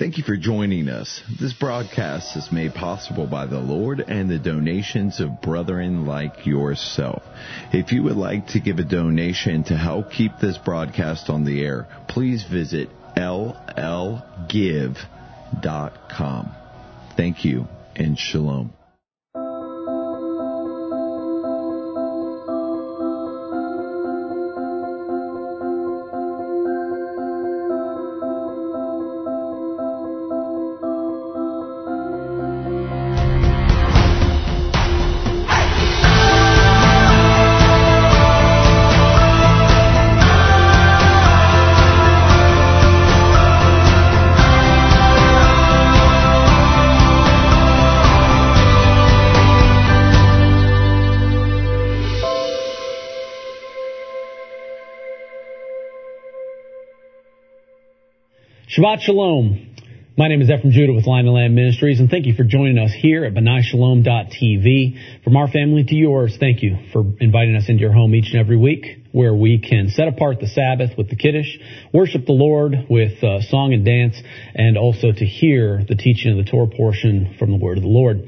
Thank you for joining us. This broadcast is made possible by the Lord and the donations of brethren like yourself. If you would like to give a donation to help keep this broadcast on the air, please visit llgive.com. Thank you and shalom. Shabbat Shalom. My name is Ephraim Judah with Lion and Lamb Ministries, and thank you for joining us here at BenaiShalom.tv. From our family to yours, thank you for inviting us into your home each and every week, where we can set apart the Sabbath with the Kiddush, worship the Lord with uh, song and dance, and also to hear the teaching of the Torah portion from the Word of the Lord.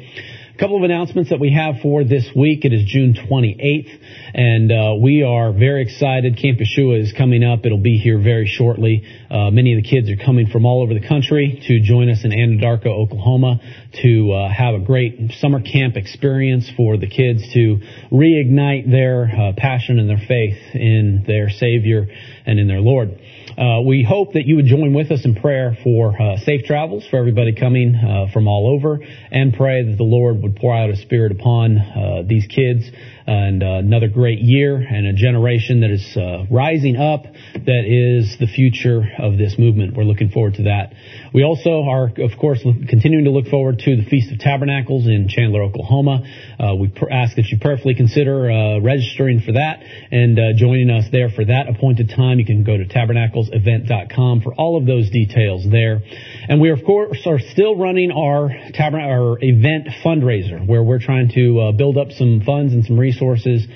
A couple of announcements that we have for this week. It is June 28th, and uh, we are very excited. Camp Yeshua is coming up. It'll be here very shortly. Uh, many of the kids are coming from all over the country to join us in Anadarko, Oklahoma, to uh, have a great summer camp experience for the kids to reignite their uh, passion and their faith in their Savior and in their Lord. Uh, we hope that you would join with us in prayer for uh, safe travels for everybody coming uh, from all over, and pray that the Lord would pour out a Spirit upon uh, these kids and uh, another great year and a generation that is uh, rising up that is the future of this movement. We're looking forward to that. We also are, of course, continuing to look forward to the Feast of Tabernacles in Chandler, Oklahoma. Uh, we pr- ask that you prayerfully consider uh, registering for that and uh, joining us there for that appointed time. You can go to tabernaclesevent.com for all of those details there. And we, of course, are still running our, tabern- our event fundraiser where we're trying to uh, build up some funds and some resources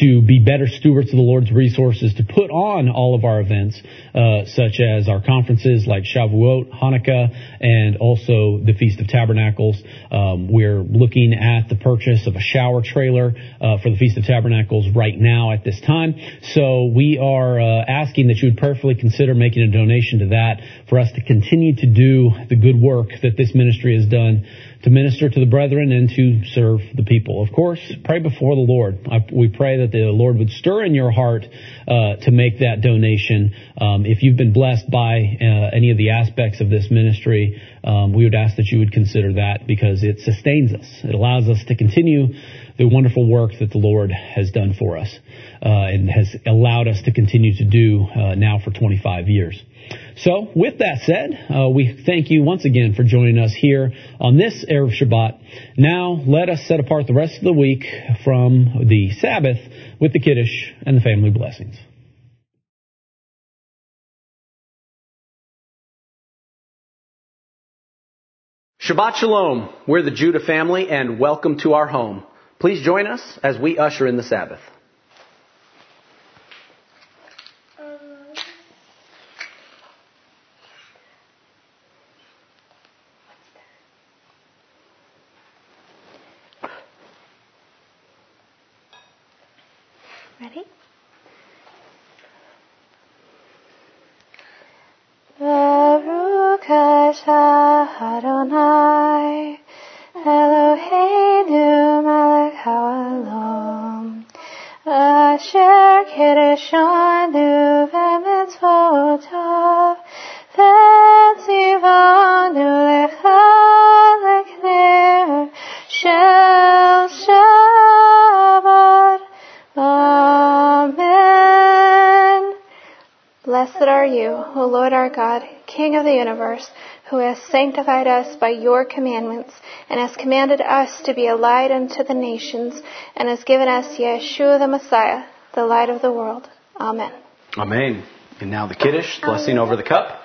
to be better stewards of the Lord's resources to put on all of our events, uh, such as our conferences like Shavuot, Hanukkah, and also the Feast of Tabernacles. Um, we're looking at the purchase of a shower trailer uh, for the Feast of Tabernacles right now at this time. So we are uh, asking that you would prayerfully consider making a donation to that for us to continue to do the good work that this ministry has done to minister to the brethren and to serve the people. Of course, pray before the Lord. I, we pray that the Lord would stir in your heart uh, to make that donation. Um, if you've been blessed by uh, any of the aspects of this ministry, um, we would ask that you would consider that because it sustains us. It allows us to continue the wonderful work that the Lord has done for us and has allowed us to continue to do uh, now for 25 years. So, with that said, uh, we thank you once again for joining us here on this Erev Shabbat. Now, let us set apart the rest of the week from the Sabbath with the Kiddush and the family blessings. Shabbat Shalom. We're the Judah family and welcome to our home. Please join us as we usher in the Sabbath. The universe, who has sanctified us by your commandments, and has commanded us to be a light unto the nations, and has given us Yeshua the Messiah, the light of the world. Amen. Amen. And now the Kiddush, blessing over the cup.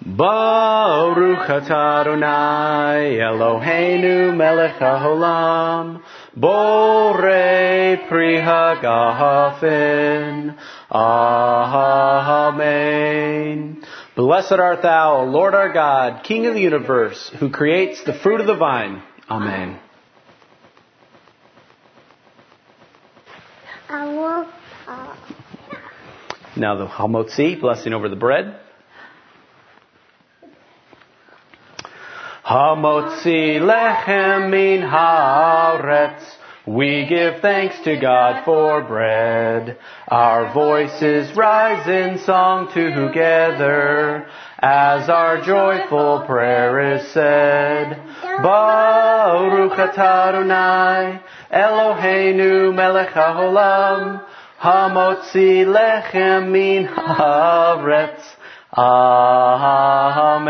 Baruch Adonai Eloheinu melech haolam Borei pri hagafen Blessed art thou, O Lord our God, King of the universe, who creates the fruit of the vine. Amen. Uh, now the Hamotzi, blessing over the bread. Hamotzi lechem min haaretz. We give thanks to God for bread. Our voices rise in song together as our joyful prayer is said. Baruch Adonai, Eloheinu melech haolam, hamotzi lechem min haaretz. Amen.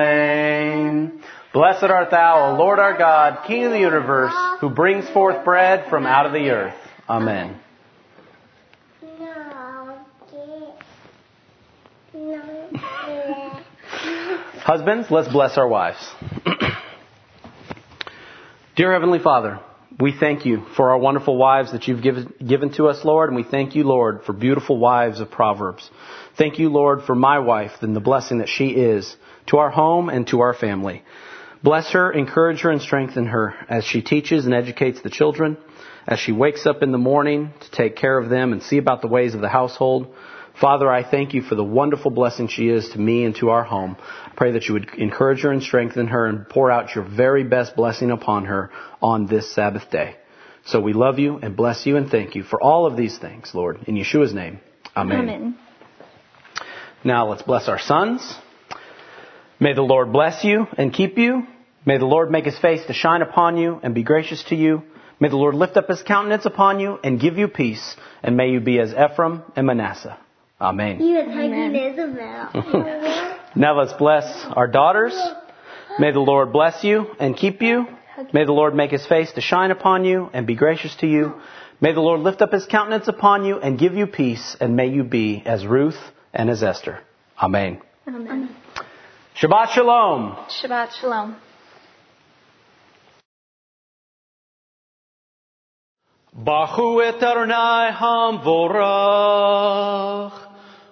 Blessed art thou, O Lord our God, King of the universe, who brings forth bread from out of the earth. Amen. Husbands, let's bless our wives. Dear Heavenly Father, we thank you for our wonderful wives that you've given, given to us, Lord, and we thank you, Lord, for beautiful wives of Proverbs. Thank you, Lord, for my wife and the blessing that she is to our home and to our family. Bless her, encourage her, and strengthen her as she teaches and educates the children, as she wakes up in the morning to take care of them and see about the ways of the household. Father, I thank you for the wonderful blessing she is to me and to our home. I pray that you would encourage her and strengthen her and pour out your very best blessing upon her on this Sabbath day. So we love you and bless you and thank you for all of these things, Lord. In Yeshua's name. Amen. Amen. Now let's bless our sons. May the Lord bless you and keep you. May the Lord make his face to shine upon you and be gracious to you. May the Lord lift up his countenance upon you and give you peace. And may you be as Ephraim and Manasseh. Amen. now let's bless our daughters. May the Lord bless you and keep you. May the Lord make his face to shine upon you and be gracious to you. May the Lord lift up his countenance upon you and give you peace. And may you be as Ruth and as Esther. Amen. Amen. Shabbat Shalom. Shabbat Shalom. Bachu et Adonai Hamvorach.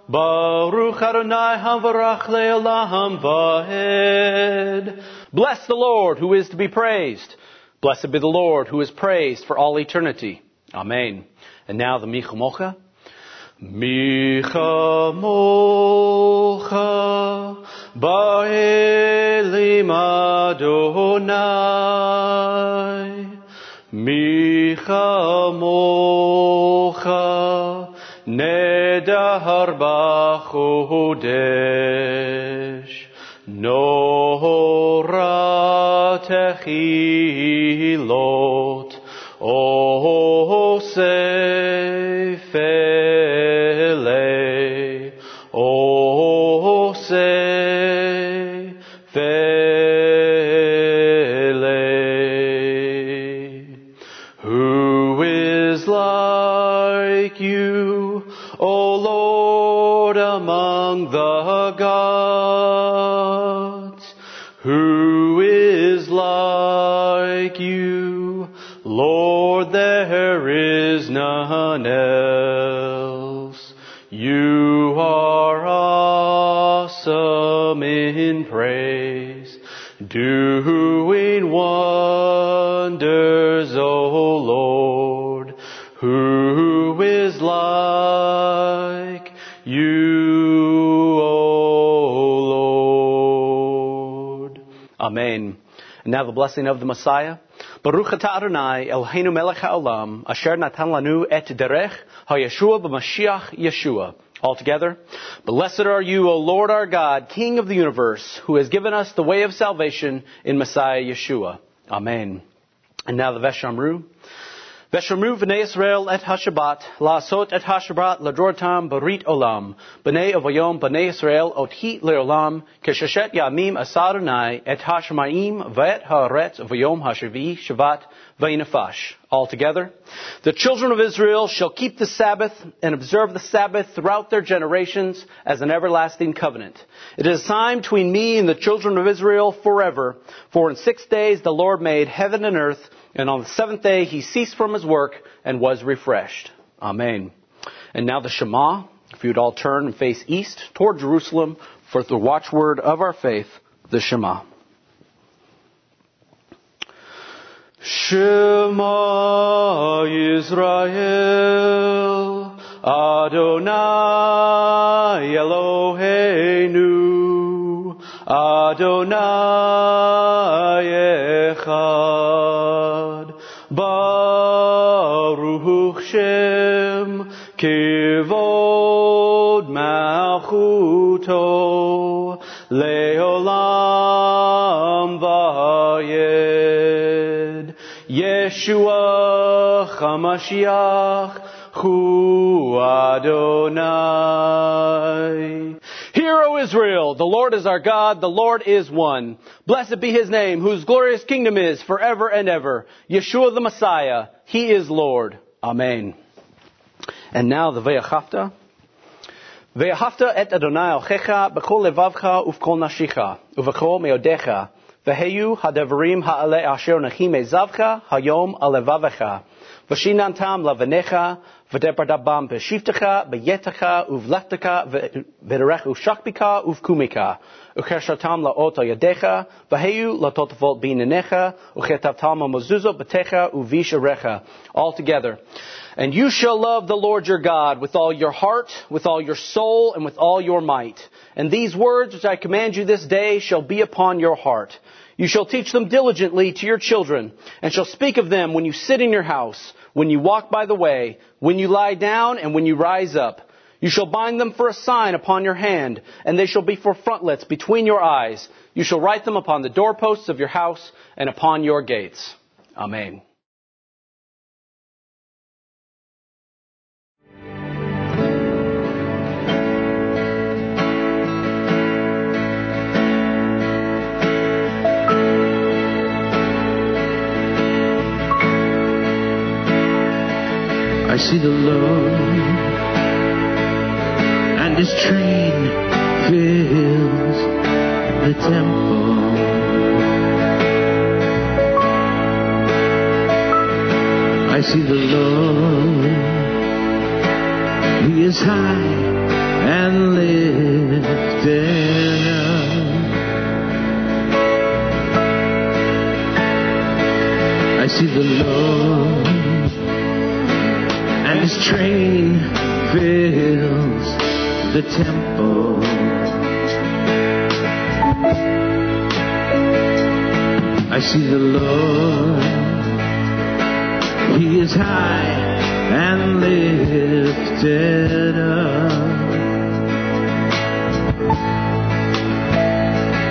Baruch Adonai Hamvorach le'olam vahed. Bless the Lord who is to be praised. Blessed be the Lord who is praised for all eternity. Amen. And now the Micha Mocha. Micha Mocha Ba'elim Adonai. Micha Mocha Nedar B'chodesh Nora Techilot like you, Lord, there is none else. You are awesome in praise, doing wonders, O Lord. Who is like you, O Lord? Amen. And now the blessing of the Messiah. Baruch atah Adonai Eloheinu melech haolam asher natan lanu et derech hayeshua b'mashiach Yeshua. Altogether, blessed are you, O Lord our God, King of the universe, who has given us the way of salvation in Messiah Yeshua. Amen. And now the Veshamru. Veshamru v'nei Israel et hashabat, la'asot et hashabat ladrotam barit olam, b'nei avayom b'nei Israel othi leolam, kesheshet yamim asadonai et hashmaim v'et haaretz v'yom hashavi shavat v'inafash. Altogether, the children of Israel shall keep the Sabbath and observe the Sabbath throughout their generations as an everlasting covenant. It is a sign between me and the children of Israel forever, for in six days the Lord made heaven and earth, and on the seventh day he ceased from his work and was refreshed. Amen. And now the Shema. If you'd all turn and face east toward Jerusalem for the watchword of our faith, the Shema. Shema Israel, Adonai Eloheinu, Adonai Echad, Baruch Shem, Kivod Malchuto, Leolam Yeshua HaMashiach, Hu Adonai. Hear, O Israel, the Lord is our God, the Lord is one. Blessed be his name, whose glorious kingdom is forever and ever. Yeshua the Messiah, he is Lord. Amen. And now the Ve'achafta. Ve'achafta et Adonai Elchecha b'kol levavcha uv'kol nashicha, uv'kol meodecha, v'heyu hadevarim ha'ale asher nachim ezavcha hayom alevavecha, v'shinantam lavenecha, v'depardabam b'shivtecha, b'yetecha, uv'lechtecha, v'derech u'shakbika, uv'kumika, u'chershatam la'ot yadecha, v'heyu latotavot b'inenecha, u'chetavtam ha'mozuzot b'techa, uv'isharecha. All together. And you shall love the Lord your God with all your heart, with all your soul, and with all your might. And these words which I command you this day shall be upon your heart. You shall teach them diligently to your children, and shall speak of them when you sit in your house, when you walk by the way, when you lie down, and when you rise up. You shall bind them for a sign upon your hand, and they shall be for frontlets between your eyes. You shall write them upon the doorposts of your house and upon your gates. Amen. See the Lord, and His train fills the temple. I see the Lord, He is high and lifted up. I see the Lord his train fills the temple. I see the Lord, he is high and lifted up.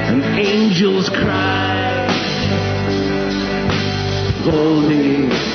And angels cry, Holy,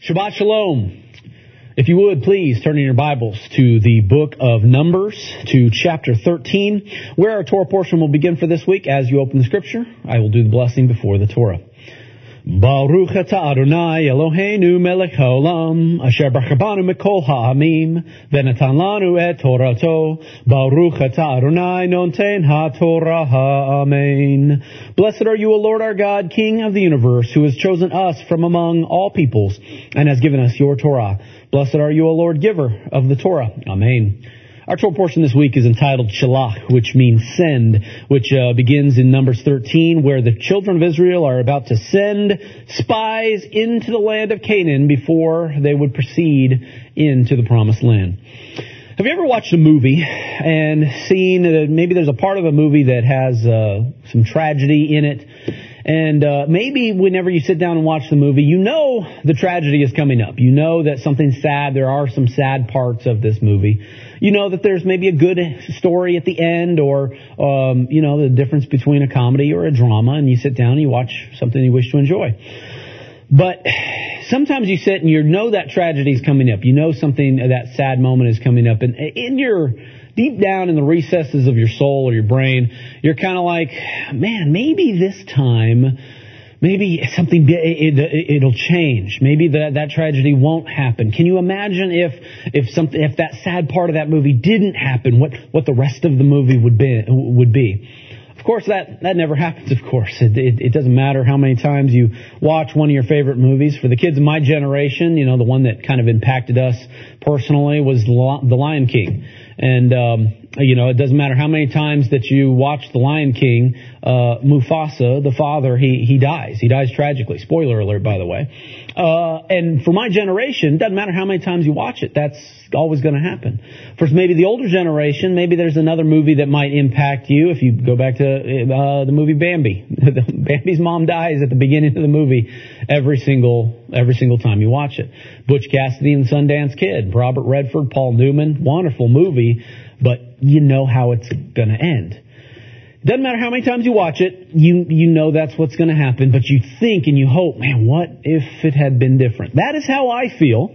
Shabbat Shalom. If you would, please turn in your Bibles to the book of Numbers, to chapter 13, where our Torah portion will begin for this week. As you open the scripture, I will do the blessing before the Torah. Baruch atah Adonai Eloheinu melech haolam, asher b'chabanu mikol ha'amim, v'natan lanu et Torato. Baruch atah Adonai nonten ha'torah ha'amen. Blessed are you, O Lord our God, King of the universe, who has chosen us from among all peoples, and has given us your Torah. Blessed are you, O Lord, giver of the Torah. Amen. Our Torah portion this week is entitled Shelach, which means send, which uh, begins in Numbers 13, where the children of Israel are about to send spies into the land of Canaan before they would proceed into the promised land. Have you ever watched a movie and seen that maybe there's a part of a movie that has uh, some tragedy in it? And uh, maybe whenever you sit down and watch the movie, you know the tragedy is coming up. You know that something's sad. There are some sad parts of this movie. You know that there's maybe a good story at the end, or um, you know the difference between a comedy or a drama. And you sit down and you watch something you wish to enjoy. But sometimes you sit and you know that tragedy is coming up. You know something, that sad moment is coming up. And in your, deep down in the recesses of your soul or your brain, you're kind of like, man, maybe this time, maybe something it, it'll change. Maybe that that tragedy won't happen. Can you imagine if if something if that sad part of that movie didn't happen? What what the rest of the movie would be would be? Of course, that, that never happens, of course. It, it, it, doesn't matter how many times you watch one of your favorite movies. For the kids of my generation, you know, the one that kind of impacted us personally was The Lion King. And, um, you know, it doesn't matter how many times that you watch The Lion King, uh, Mufasa, the father, he, he dies. He dies tragically. Spoiler alert, by the way. Uh, and for my generation, doesn't matter how many times you watch it, that's always going to happen. For maybe the older generation, maybe there's another movie that might impact you. If you go back to uh, the movie Bambi, Bambi's mom dies at the beginning of the movie every single every single time you watch it. Butch Cassidy and Sundance Kid, Robert Redford, Paul Newman, wonderful movie, but you know how it's going to end. Doesn't matter how many times you watch it, you you know that's what's going to happen, but you think and you hope, man, what if it had been different? That is how I feel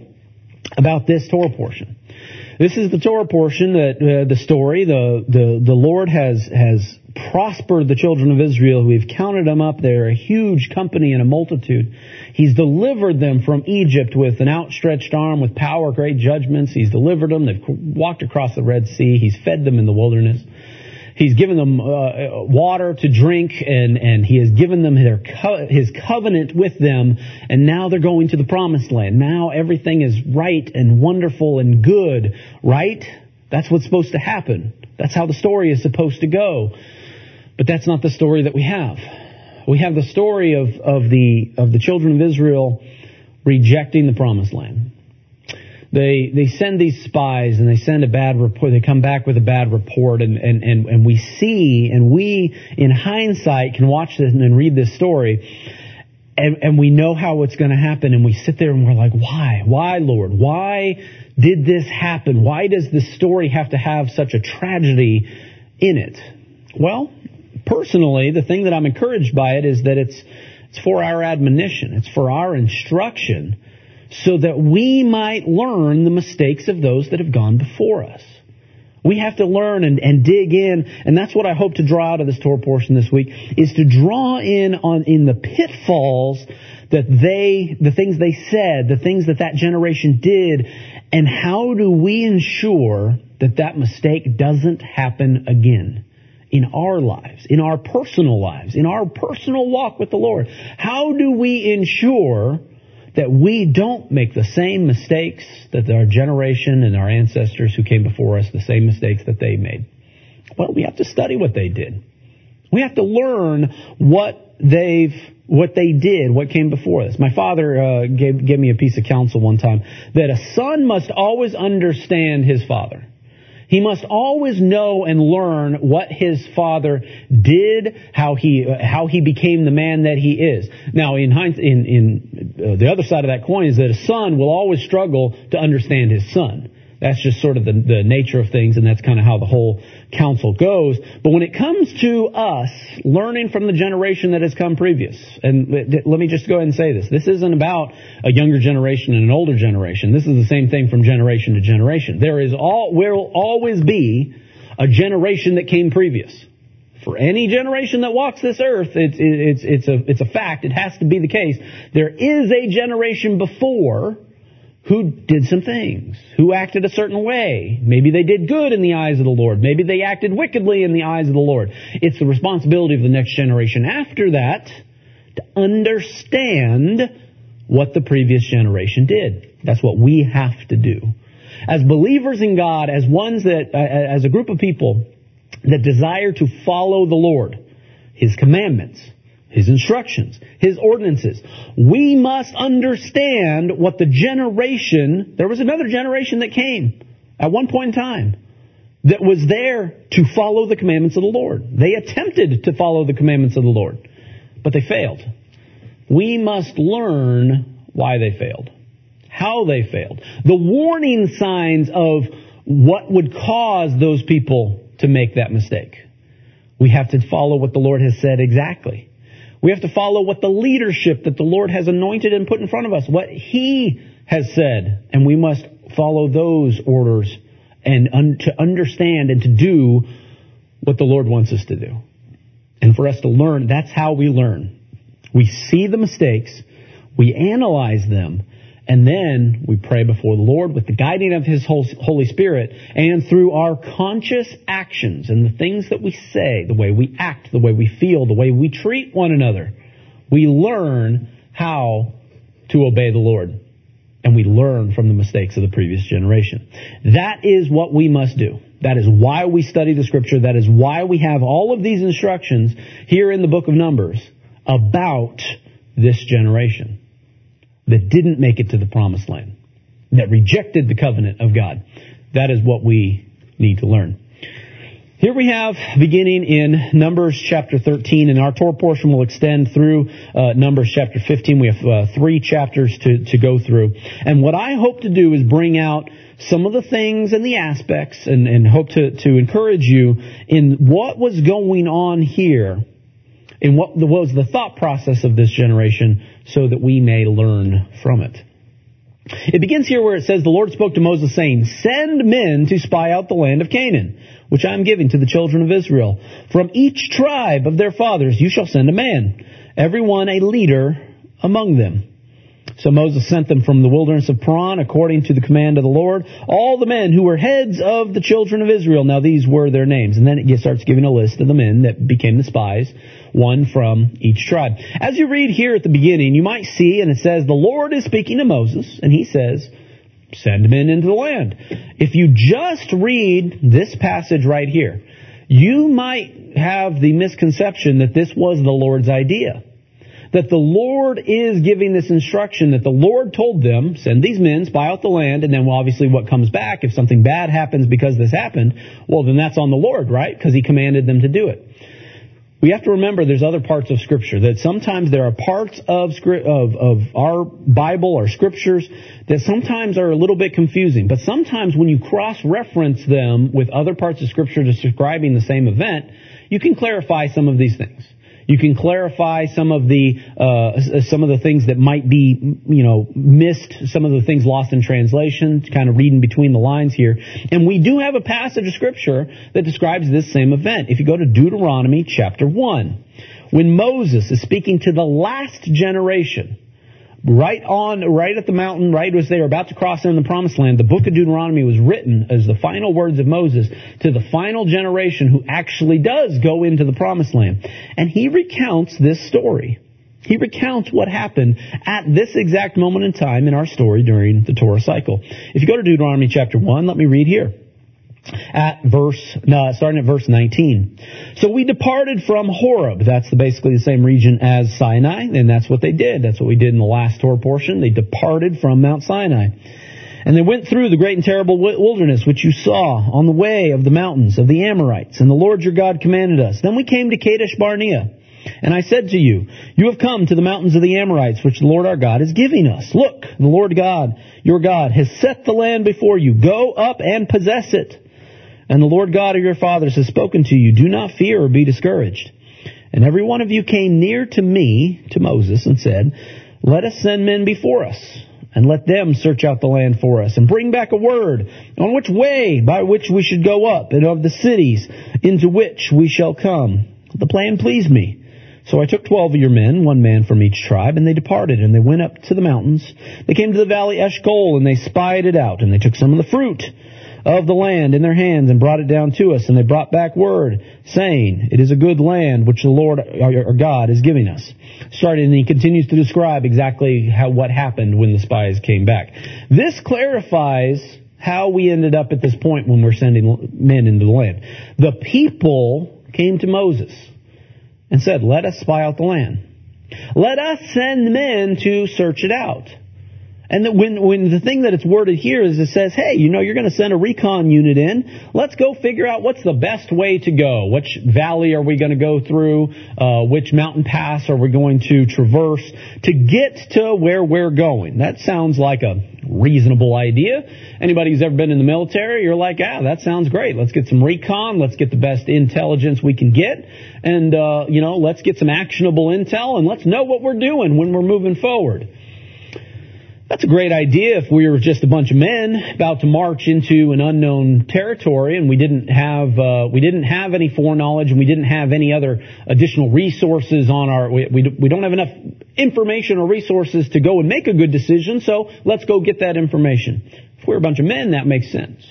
about this Torah portion. This is the Torah portion that uh, the story the the the Lord has has prospered the children of Israel. We've counted them up. They're a huge company and a multitude. He's delivered them from Egypt with an outstretched arm, with power, great judgments. He's delivered them. They've walked across the Red Sea. He's fed them in the wilderness. He's given them uh, water to drink, and, and he has given them their co- his covenant with them, and now they're going to the promised land. Now everything is right and wonderful and good, right? That's what's supposed to happen. That's how the story is supposed to go. But that's not the story that we have. We have the story of, of the of the children of Israel rejecting the promised land they they send these spies and they send a bad report. They come back with a bad report, and and and, and we see and we in hindsight can watch this and read this story. And, and we know how it's going to happen, and we sit there and we're like, why? Why, Lord? Why did this happen? Why does this story have to have such a tragedy in it? Well, personally, the thing that I'm encouraged by it is that it's it's for our admonition. It's for our instruction so that we might learn the mistakes of those that have gone before us. We have to learn and, and dig in, and that's what I hope to draw out of this Torah portion this week, is to draw in on in the pitfalls that they, the things they said, the things that that generation did, and how do we ensure that that mistake doesn't happen again in our lives, in our personal lives, in our personal walk with the Lord? How do we ensure that we don't make the same mistakes that our generation and our ancestors who came before us, the same mistakes that they made? Well, we have to study what they did. We have to learn what they've what they did, what came before us. My father uh, gave gave me a piece of counsel one time that a son must always understand his father. He must always know and learn what his father did, how he how he became the man that he is. Now, in in in uh, the other side of that coin is that a son will always struggle to understand his son. That's just sort of the, the nature of things, and that's kind of how the whole counsel goes. But when it comes to us learning from the generation that has come previous, and let me just go ahead and say this. This isn't about a younger generation and an older generation. This is the same thing from generation to generation. There is all, will always be a generation that came previous. For any generation that walks this earth, it's, it's, it's a, it's a fact. It has to be the case. There is a generation before who did some things, who acted a certain way. Maybe they did good in the eyes of the Lord. Maybe they acted wickedly in the eyes of the Lord. It's the responsibility of the next generation after that to understand what the previous generation did. That's what we have to do. As believers in God, as ones that, uh, as a group of people that desire to follow the Lord, His commandments, his instructions, his ordinances. We must understand what the generation, there was another generation that came at one point in time that was there to follow the commandments of the Lord. They attempted to follow the commandments of the Lord, but they failed. We must learn why they failed, how they failed, the warning signs of what would cause those people to make that mistake. We have to follow what the Lord has said exactly. We have to follow what the leadership that the Lord has anointed and put in front of us, what He has said, and we must follow those orders and un- to understand and to do what the Lord wants us to do. And for us to learn, that's how we learn. We see the mistakes, we analyze them, and then we pray before the Lord with the guiding of His Holy Spirit and through our conscious actions and the things that we say, the way we act, the way we feel, the way we treat one another, we learn how to obey the Lord. And we learn from the mistakes of the previous generation. That is what we must do. That is why we study the scripture. That is why we have all of these instructions here in the book of Numbers about this generation that didn't make it to the promised land, that rejected the covenant of God. That is what we need to learn. Here we have, beginning in Numbers chapter 13, and our Torah portion will extend through uh, Numbers chapter 15. We have uh, three chapters to, to go through. And what I hope to do is bring out some of the things and the aspects and, and hope to, to encourage you in what was going on here in what was the thought process of this generation so that we may learn from it. It begins here where it says, The Lord spoke to Moses saying, Send men to spy out the land of Canaan, which I am giving to the children of Israel. From each tribe of their fathers you shall send a man, every one a leader among them. So Moses sent them from the wilderness of Paran according to the command of the Lord, all the men who were heads of the children of Israel. Now these were their names. And then it starts giving a list of the men that became the spies, one from each tribe. As you read here at the beginning, you might see, and it says, the Lord is speaking to Moses, and he says, send men into the land. If you just read this passage right here, you might have the misconception that this was the Lord's idea that the Lord is giving this instruction that the Lord told them, send these men, spy out the land, and then well, obviously what comes back, if something bad happens because this happened, well then that's on the Lord, right? Because He commanded them to do it. We have to remember there's other parts of Scripture, that sometimes there are parts of, of, of our Bible or Scriptures that sometimes are a little bit confusing. But sometimes when you cross-reference them with other parts of Scripture describing the same event, you can clarify some of these things. You can clarify some of the uh, some of the things that might be you know missed, some of the things lost in translation. Kind of reading between the lines here, and we do have a passage of scripture that describes this same event. If you go to Deuteronomy chapter one, when Moses is speaking to the last generation right on, right at the mountain, right as they were about to cross into the promised land, the book of Deuteronomy was written as the final words of Moses to the final generation who actually does go into the promised land. And he recounts this story. He recounts what happened at this exact moment in time in our story during the Torah cycle. If you go to Deuteronomy chapter 1, let me read here at verse, starting at verse 19. So we departed from Horeb. That's basically the same region as Sinai, and that's what they did. That's what we did in the last Torah portion. They departed from Mount Sinai. And they went through the great and terrible wilderness which you saw on the way of the mountains of the Amorites, and the Lord your God commanded us. Then we came to Kadesh Barnea. And I said to you, You have come to the mountains of the Amorites, which the Lord our God is giving us. Look, the Lord God, your God, has set the land before you. Go up and possess it and the Lord God of your fathers has spoken to you. Do not fear or be discouraged. And every one of you came near to me, to Moses, and said, Let us send men before us, and let them search out the land for us, and bring back a word on which way by which we should go up, and of the cities into which we shall come. The plan pleased me. So I took twelve of your men, one man from each tribe, and they departed, and they went up to the mountains. They came to the valley Eshcol, and they spied it out, and they took some of the fruit of the land in their hands and brought it down to us. And they brought back word saying, it is a good land which the Lord our God is giving us. Started and he continues to describe exactly how, what happened when the spies came back. This clarifies how we ended up at this point when we're sending men into the land. The people came to Moses and said, let us spy out the land. Let us send men to search it out. And when, when the thing that it's worded here is it says, hey, you know, you're going to send a recon unit in. Let's go figure out what's the best way to go. Which valley are we going to go through? Uh, which mountain pass are we going to traverse to get to where we're going? That sounds like a reasonable idea. Anybody who's ever been in the military, you're like, ah, that sounds great. Let's get some recon. Let's get the best intelligence we can get. And, uh, you know, let's get some actionable intel and let's know what we're doing when we're moving forward. That's a great idea if we were just a bunch of men about to march into an unknown territory and we didn't have uh, we didn't have any foreknowledge and we didn't have any other additional resources on our we, we we don't have enough information or resources to go and make a good decision so let's go get that information. If we're a bunch of men that makes sense.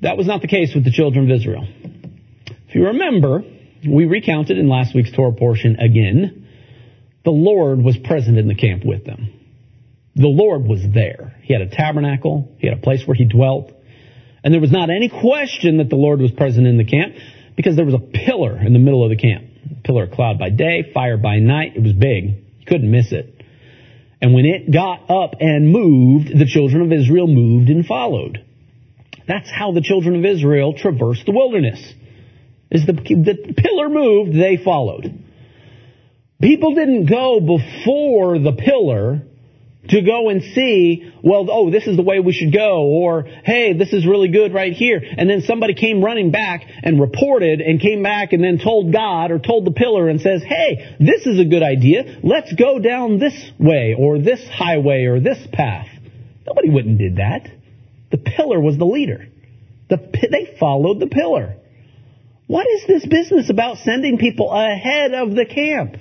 That was not the case with the children of Israel. If you remember, we recounted in last week's Torah portion again, the Lord was present in the camp with them. The Lord was there. He had a tabernacle. He had a place where he dwelt. And there was not any question that the Lord was present in the camp because there was a pillar in the middle of the camp. Pillar of cloud by day, fire by night. It was big. You couldn't miss it. And when it got up and moved, the children of Israel moved and followed. That's how the children of Israel traversed the wilderness. Is the, the pillar moved, they followed. People didn't go before the pillar to go and see, well, oh, this is the way we should go, or hey, this is really good right here. And then somebody came running back and reported and came back and then told God or told the pillar and says, hey, this is a good idea. Let's go down this way or this highway or this path. Nobody went and did that. The pillar was the leader. The, they followed the pillar. What is this business about sending people ahead of the camp?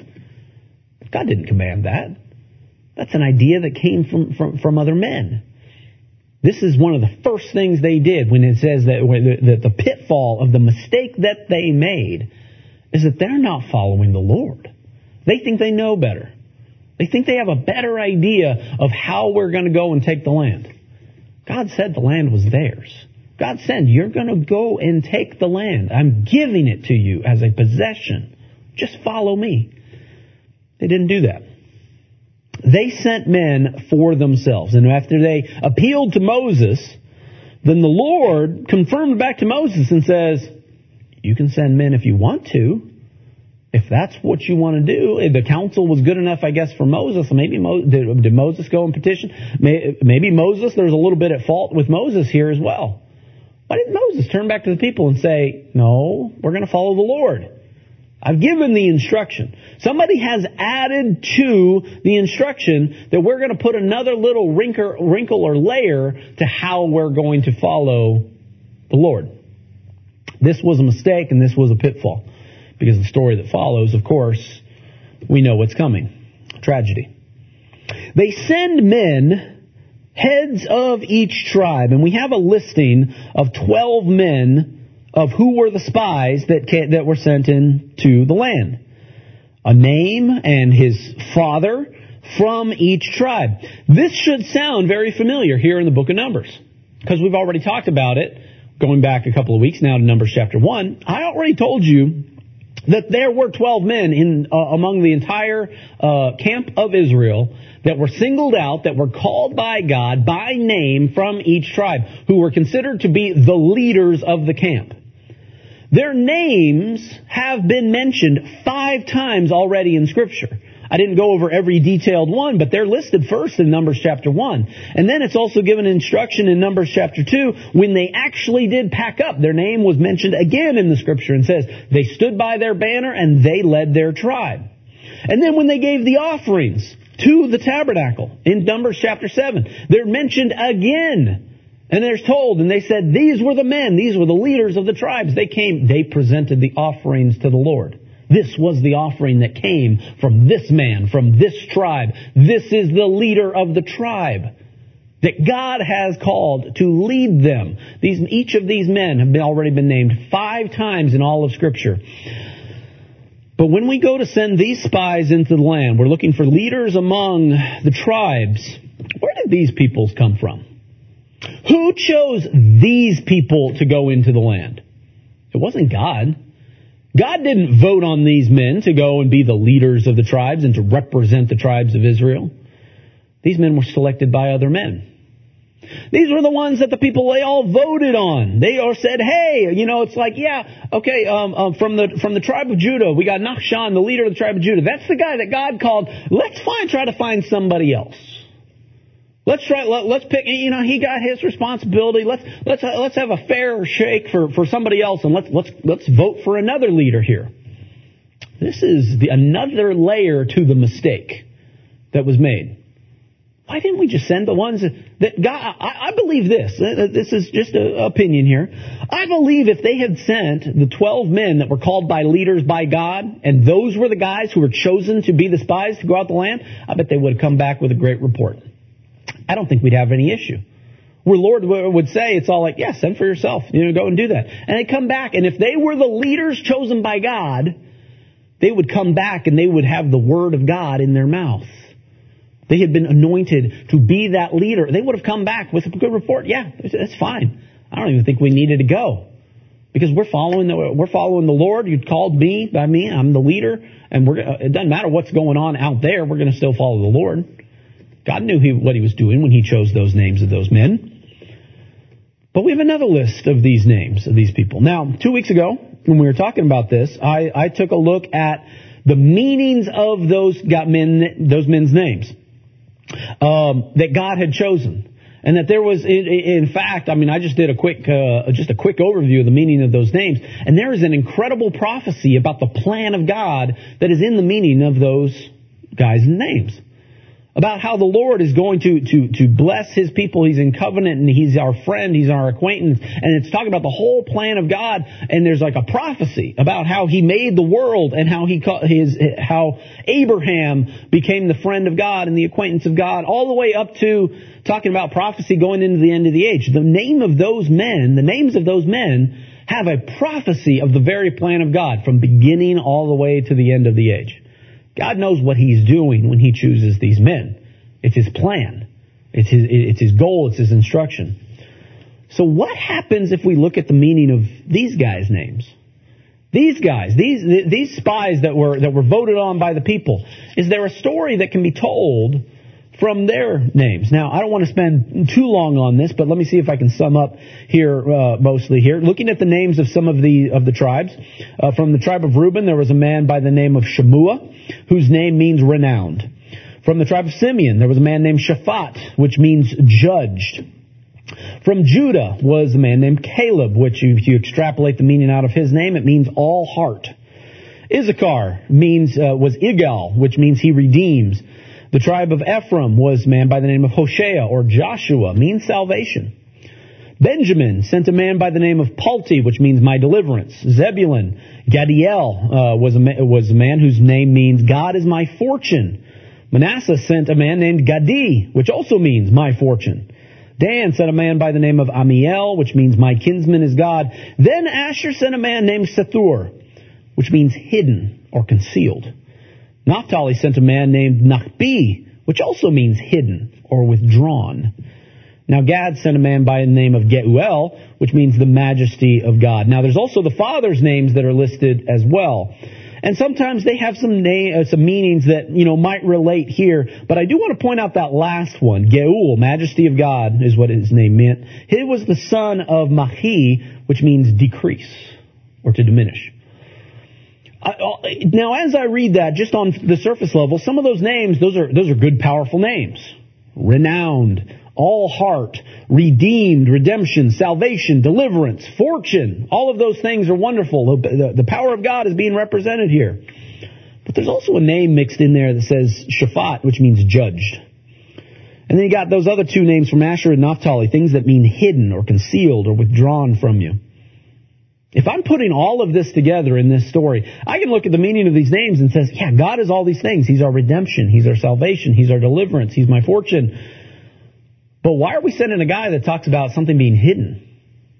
God didn't command that. That's an idea that came from, from, from other men. This is one of the first things they did when it says that, that the pitfall of the mistake that they made is that they're not following the Lord. They think they know better. They think they have a better idea of how we're going to go and take the land. God said the land was theirs. God said, you're going to go and take the land. I'm giving it to you as a possession. Just follow me. They didn't do that. They sent men for themselves. And after they appealed to Moses, then the Lord confirmed back to Moses and says, you can send men if you want to. If that's what you want to do, the counsel was good enough, I guess, for Moses. Maybe Mo, did, did, Moses go and petition? Maybe Moses, there's a little bit at fault with Moses here as well. Why didn't Moses turn back to the people and say, no, we're going to follow the Lord? I've given the instruction. Somebody has added to the instruction that we're going to put another little wrinkle or layer to how we're going to follow the Lord. This was a mistake and this was a pitfall. Because the story that follows, of course, we know what's coming. Tragedy. They send men, heads of each tribe, and we have a listing of 12 men of who were the spies that came, that were sent into the land. A name and his father from each tribe. This should sound very familiar here in the book of Numbers because we've already talked about it going back a couple of weeks now to Numbers chapter 1. I already told you that there were 12 men in uh, among the entire uh, camp of Israel that were singled out, that were called by God by name from each tribe, who were considered to be the leaders of the camp. Their names have been mentioned five times already in Scripture. I didn't go over every detailed one, but they're listed first in Numbers chapter 1. And then it's also given instruction in Numbers chapter 2 when they actually did pack up. Their name was mentioned again in the scripture and says they stood by their banner and they led their tribe. And then when they gave the offerings to the tabernacle in Numbers chapter 7, they're mentioned again and they're told, and they said, these were the men, these were the leaders of the tribes. They came, they presented the offerings to the Lord. This was the offering that came from this man, from this tribe. This is the leader of the tribe that God has called to lead them. These, each of these men have been, already been named five times in all of Scripture. But when we go to send these spies into the land, we're looking for leaders among the tribes. Where did these peoples come from? Who chose these people to go into the land? It wasn't God. God didn't vote on these men to go and be the leaders of the tribes and to represent the tribes of Israel. These men were selected by other men. These were the ones that the people they all voted on. They all said, "Hey, you know, it's like, yeah, okay, um, um, from the from the tribe of Judah, we got Nachshon, the leader of the tribe of Judah. That's the guy that God called. Let's find, try to find somebody else. Let's try. Let, let's pick. You know, he got his responsibility. Let's let's uh, let's have a fair shake for for somebody else, and let's let's let's vote for another leader here. This is the another layer to the mistake that was made. Why didn't we just send the ones that God? I, I believe this. Uh, this is just an opinion here. I believe if they had sent the twelve men that were called by leaders by God, and those were the guys who were chosen to be the spies to go out the land, I bet they would have come back with a great report. I don't think we'd have any issue. Where Lord would say, it's all like, yeah, send for yourself. You know, go and do that. And they come back, and if they were the leaders chosen by God, they would come back and they would have the word of God in their mouth. They had been anointed to be that leader. They would have come back with a good report. Yeah, that's fine. I don't even think we needed to go. Because we're following the, we're following the Lord. You called me by me. I'm the leader. And we're, it doesn't matter what's going on out there. We're going to still follow the Lord. God knew he, what he was doing when he chose those names of those men. But we have another list of these names of these people. Now, two weeks ago, when we were talking about this, I, I took a look at the meanings of those got men, those men's names um, that God had chosen. And that there was, in, in fact, I mean, I just did a quick, uh, just a quick overview of the meaning of those names, and there is an incredible prophecy about the plan of God that is in the meaning of those guys' names about how the Lord is going to, to, to bless his people. He's in covenant and he's our friend, he's our acquaintance. And it's talking about the whole plan of God. And there's like a prophecy about how he made the world and how he, his, how Abraham became the friend of God and the acquaintance of God, all the way up to talking about prophecy going into the end of the age. The name of those men, the names of those men have a prophecy of the very plan of God from beginning all the way to the end of the age. God knows what He's doing when He chooses these men. It's His plan. It's His, it's His goal. It's His instruction. So what happens if we look at the meaning of these guys' names? These guys, these, these spies that were, that were voted on by the people, is there a story that can be told from their names. Now, I don't want to spend too long on this, but let me see if I can sum up here uh, mostly here. Looking at the names of some of the of the tribes, uh, from the tribe of Reuben, there was a man by the name of Shemua, whose name means renowned. From the tribe of Simeon, there was a man named Shaphat, which means judged. From Judah was a man named Caleb, which if you extrapolate the meaning out of his name, it means all heart. Issachar means uh, was Igal, which means he redeems. The tribe of Ephraim was a man by the name of Hoshea or Joshua, means salvation. Benjamin sent a man by the name of Palti, which means my deliverance. Zebulun, Gadiel uh, was, a, was a man whose name means God is my fortune. Manasseh sent a man named Gadi, which also means my fortune. Dan sent a man by the name of Amiel, which means my kinsman is God. Then Asher sent a man named Sethur, which means hidden or concealed. Naphtali sent a man named Nachbi, which also means hidden or withdrawn. Now Gad sent a man by the name of Geuel, which means the majesty of God. Now there's also the father's names that are listed as well. And sometimes they have some name, uh, some meanings that, you know, might relate here. But I do want to point out that last one. Geul, majesty of God, is what his name meant. He was the son of Mahi, which means decrease or to diminish. Uh, now, as I read that, just on the surface level, some of those names, those are those are good, powerful names. Renowned, all heart, redeemed, redemption, salvation, deliverance, fortune. All of those things are wonderful. The, the power of God is being represented here. But there's also a name mixed in there that says Shaphat, which means judged. And then you got those other two names from Asher and Naphtali, things that mean hidden or concealed or withdrawn from you. If I'm putting all of this together in this story, I can look at the meaning of these names and says, yeah, God is all these things. He's our redemption. He's our salvation. He's our deliverance. He's my fortune. But why are we sending a guy that talks about something being hidden?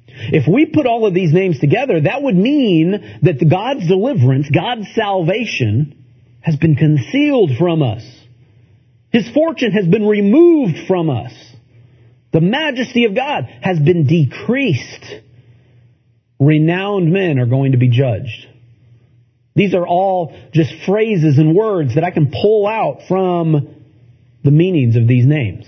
If we put all of these names together, that would mean that God's deliverance, God's salvation, has been concealed from us. His fortune has been removed from us. The majesty of God has been decreased renowned men are going to be judged. These are all just phrases and words that I can pull out from the meanings of these names.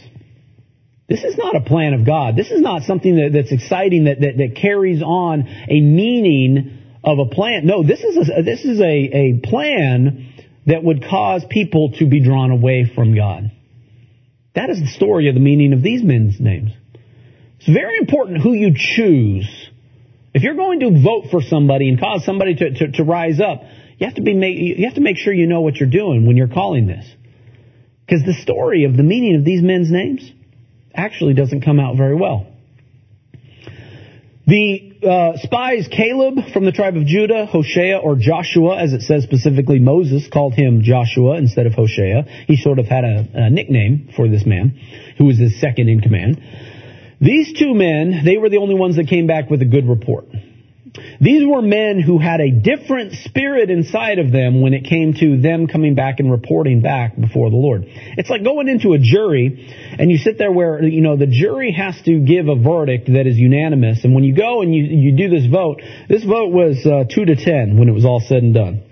This is not a plan of God. This is not something that, that's exciting that, that, that carries on a meaning of a plan. No, this is a, this is a, a plan that would cause people to be drawn away from God. That is the story of the meaning of these men's names. It's very important who you choose. If you're going to vote for somebody and cause somebody to, to, to rise up, you have to be you have to make sure you know what you're doing when you're calling this. Because the story of the meaning of these men's names actually doesn't come out very well. The uh, spies Caleb from the tribe of Judah, Hoshea or Joshua, as it says specifically, Moses called him Joshua instead of Hoshea. He sort of had a, a nickname for this man, who was his second in command. These two men, they were the only ones that came back with a good report. These were men who had a different spirit inside of them when it came to them coming back and reporting back before the Lord. It's like going into a jury and you sit there where, you know, the jury has to give a verdict that is unanimous. And when you go and you, you do this vote, this vote was uh, 2 to 10 when it was all said and done.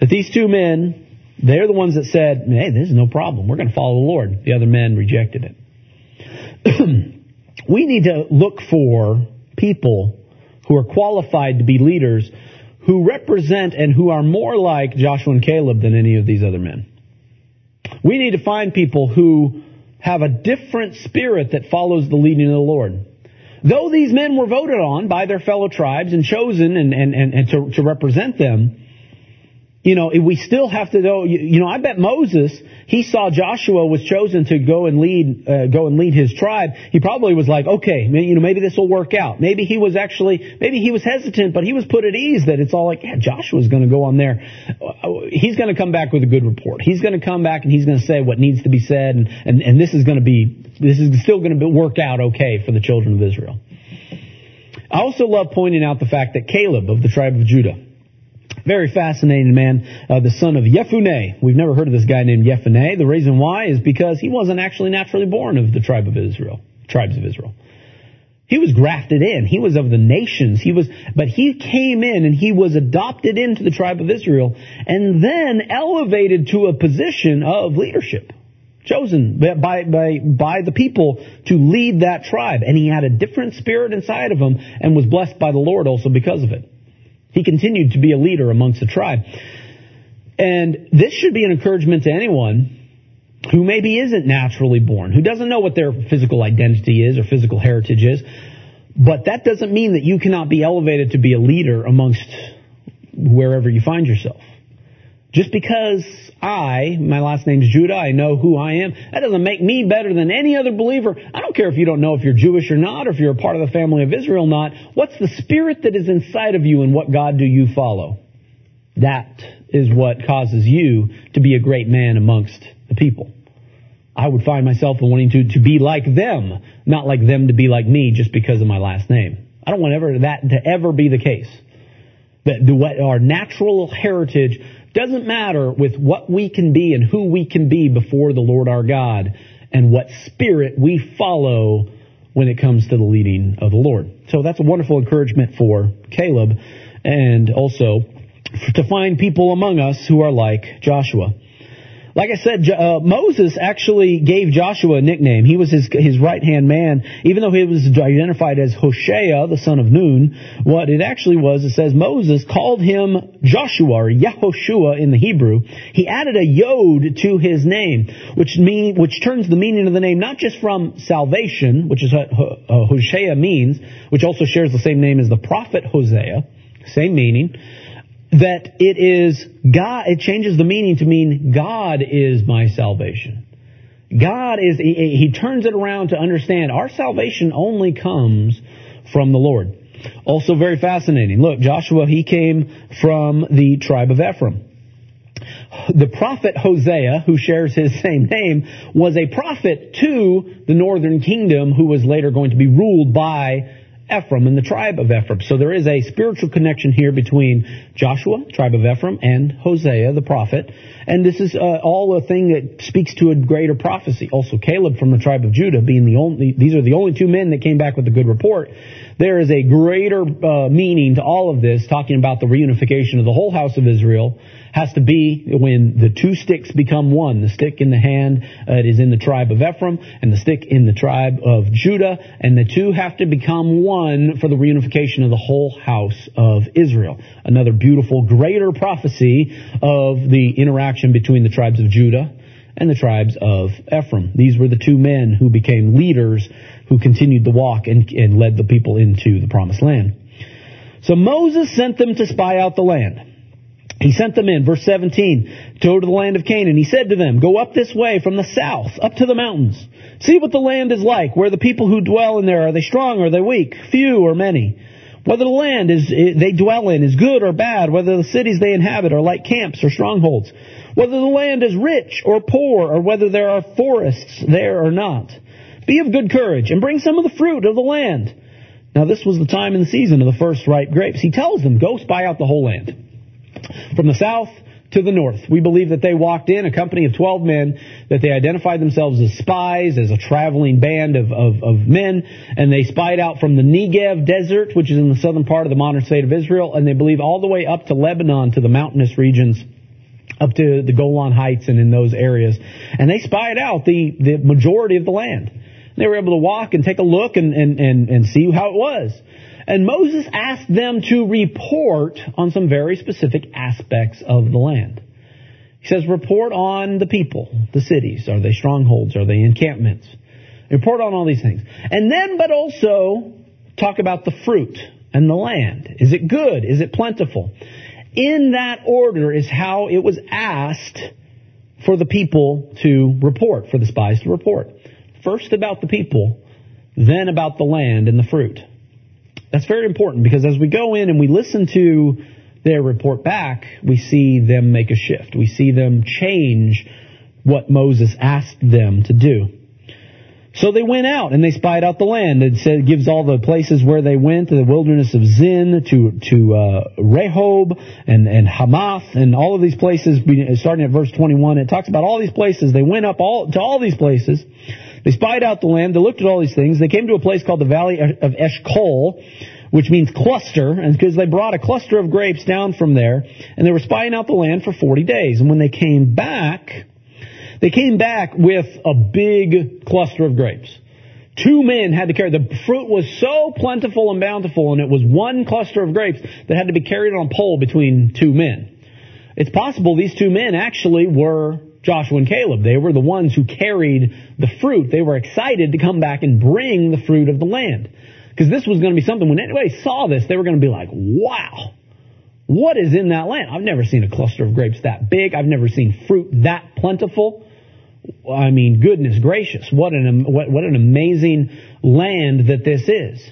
That these two men, they're the ones that said, hey, this is no problem. We're going to follow the Lord. The other men rejected it. we need to look for people who are qualified to be leaders who represent and who are more like Joshua and Caleb than any of these other men. We need to find people who have a different spirit that follows the leading of the Lord. Though these men were voted on by their fellow tribes and chosen and, and, and, and to, to represent them, you know, we still have to know, you know, I bet Moses, he saw Joshua was chosen to go and lead, uh, go and lead his tribe. He probably was like, okay, you know, maybe this will work out. Maybe he was actually, maybe he was hesitant, but he was put at ease that it's all like, yeah, Joshua's gonna go on there. He's gonna come back with a good report. He's gonna come back and he's gonna say what needs to be said and, and, and this is gonna be, this is still gonna work out okay for the children of Israel. I also love pointing out the fact that Caleb of the tribe of Judah, very fascinating man, uh, the son of Yefuneh. We've never heard of this guy named Yefuneh. The reason why is because he wasn't actually naturally born of the tribe of Israel, tribes of Israel. He was grafted in. He was of the nations. He was, but he came in and he was adopted into the tribe of Israel and then elevated to a position of leadership. Chosen by, by, by the people to lead that tribe. And he had a different spirit inside of him and was blessed by the Lord also because of it. He continued to be a leader amongst the tribe. And this should be an encouragement to anyone who maybe isn't naturally born, who doesn't know what their physical identity is or physical heritage is. But that doesn't mean that you cannot be elevated to be a leader amongst wherever you find yourself. Just because I, my last name's Judah, I know who I am, that doesn't make me better than any other believer. I don't care if you don't know if you're Jewish or not, or if you're a part of the family of Israel or not. What's the spirit that is inside of you and what God do you follow? That is what causes you to be a great man amongst the people. I would find myself wanting to, to be like them, not like them to be like me just because of my last name. I don't want ever that to ever be the case. That what our natural heritage doesn't matter with what we can be and who we can be before the Lord our God and what spirit we follow when it comes to the leading of the Lord. So that's a wonderful encouragement for Caleb and also to find people among us who are like Joshua. Like I said, uh, Moses actually gave Joshua a nickname. He was his his right hand man, even though he was identified as Hoshea, the son of Nun. What it actually was, it says Moses called him Joshua or Yehoshua in the Hebrew. He added a yod to his name, which mean which turns the meaning of the name not just from salvation, which is what Hoshea means, which also shares the same name as the prophet Hosea, same meaning that it is God, it changes the meaning to mean God is my salvation. God is, he, he turns it around to understand our salvation only comes from the Lord. Also very fascinating. Look, Joshua, he came from the tribe of Ephraim. The prophet Hosea, who shares his same name, was a prophet to the northern kingdom who was later going to be ruled by Ephraim and the tribe of Ephraim. So there is a spiritual connection here between Joshua, tribe of Ephraim, and Hosea, the prophet. And this is uh, all a thing that speaks to a greater prophecy. Also, Caleb from the tribe of Judah being the only, these are the only two men that came back with a good report. There is a greater uh, meaning to all of this, talking about the reunification of the whole house of Israel has to be when the two sticks become one. The stick in the hand uh, is in the tribe of Ephraim, and the stick in the tribe of Judah, and the two have to become one for the reunification of the whole house of Israel. Another beautiful, greater prophecy of the interaction between the tribes of Judah and the tribes of Ephraim. These were the two men who became leaders who continued the walk and, and led the people into the promised land. So Moses sent them to spy out the land. He sent them in, verse 17, to go to the land of Canaan. He said to them, Go up this way from the south, up to the mountains. See what the land is like, where the people who dwell in there, are they strong or are they weak, few or many? Whether the land is, eh, they dwell in is good or bad, whether the cities they inhabit are like camps or strongholds, whether the land is rich or poor, or whether there are forests there or not. Be of good courage and bring some of the fruit of the land. Now this was the time in the season of the first ripe grapes. He tells them, go spy out the whole land. From the south to the north. We believe that they walked in, a company of 12 men, that they identified themselves as spies, as a traveling band of, of, of, men, and they spied out from the Negev desert, which is in the southern part of the modern state of Israel, and they believe all the way up to Lebanon, to the mountainous regions, up to the Golan Heights and in those areas. And they spied out the, the majority of the land. They were able to walk and take a look and, and, and, and see how it was. And Moses asked them to report on some very specific aspects of the land. He says, report on the people, the cities. Are they strongholds? Are they encampments? Report on all these things. And then, but also, talk about the fruit and the land. Is it good? Is it plentiful? In that order is how it was asked for the people to report, for the spies to report. First about the people, then about the land and the fruit. That's very important because as we go in and we listen to their report back, we see them make a shift. We see them change what Moses asked them to do. So they went out and they spied out the land. It said, gives all the places where they went, to the wilderness of Zin, to, to, uh, Rehob and, and Hamath and all of these places, starting at verse 21. It talks about all these places. They went up all, to all these places. They spied out the land. They looked at all these things. They came to a place called the Valley of Eshcol, which means cluster, and because they brought a cluster of grapes down from there, and they were spying out the land for 40 days. And when they came back, they came back with a big cluster of grapes. Two men had to carry, the fruit was so plentiful and bountiful, and it was one cluster of grapes that had to be carried on a pole between two men. It's possible these two men actually were Joshua and Caleb. They were the ones who carried the fruit. They were excited to come back and bring the fruit of the land. Because this was going to be something, when anybody saw this, they were going to be like, wow, what is in that land? I've never seen a cluster of grapes that big. I've never seen fruit that plentiful. I mean, goodness gracious, what an, what, what an amazing land that this is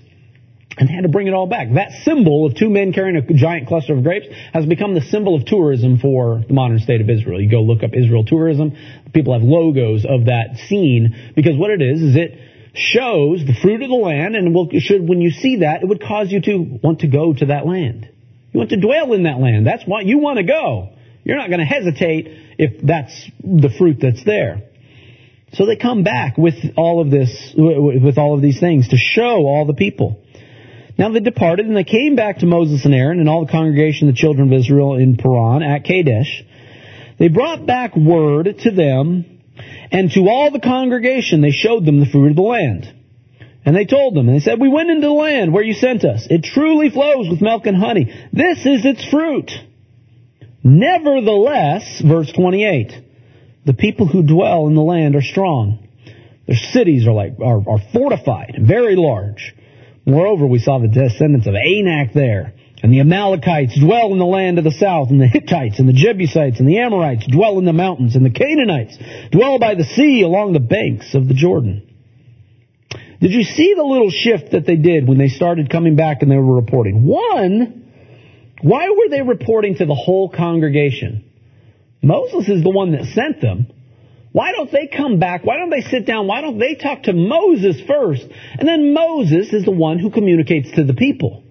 and they had to bring it all back. That symbol of two men carrying a giant cluster of grapes has become the symbol of tourism for the modern state of Israel. You go look up Israel tourism, people have logos of that scene because what it is is it shows the fruit of the land and will, should, when you see that, it would cause you to want to go to that land. You want to dwell in that land. That's why you want to go. You're not going to hesitate if that's the fruit that's there. So they come back with all of this, with all of these things to show all the people. Now they departed, and they came back to Moses and Aaron and all the congregation of the children of Israel in Paran at Kadesh. They brought back word to them, and to all the congregation they showed them the fruit of the land. And they told them, and they said, We went into the land where you sent us. It truly flows with milk and honey. This is its fruit. Nevertheless, verse 28, the people who dwell in the land are strong. Their cities are like are, are fortified, very large. Moreover, we saw the descendants of Anak there. And the Amalekites dwell in the land of the south, and the Hittites and the Jebusites and the Amorites dwell in the mountains, and the Canaanites dwell by the sea along the banks of the Jordan. Did you see the little shift that they did when they started coming back and they were reporting? One, why were they reporting to the whole congregation? Moses is the one that sent them. Why don't they come back? Why don't they sit down? Why don't they talk to Moses first? And then Moses is the one who communicates to the people.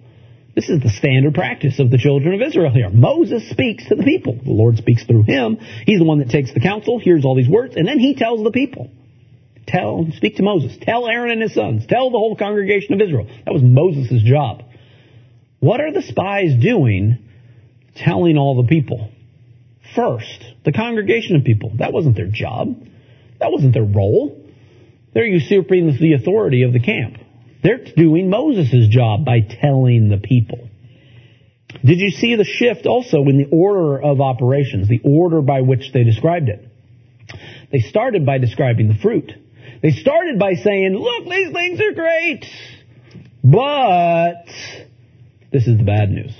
This is the standard practice of the children of Israel here. Moses speaks to the people. The Lord speaks through him. He's the one that takes the counsel, hears all these words, and then he tells the people. Tell, speak to Moses. Tell Aaron and his sons. Tell the whole congregation of Israel. That was Moses' job. What are the spies doing telling all the people? First, the congregation of people. That wasn't their job. That wasn't their role. They're usurping the authority of the camp. They're doing Moses' job by telling the people. Did you see the shift also in the order of operations, the order by which they described it? They started by describing the fruit. They started by saying, look, these things are great, but this is the bad news.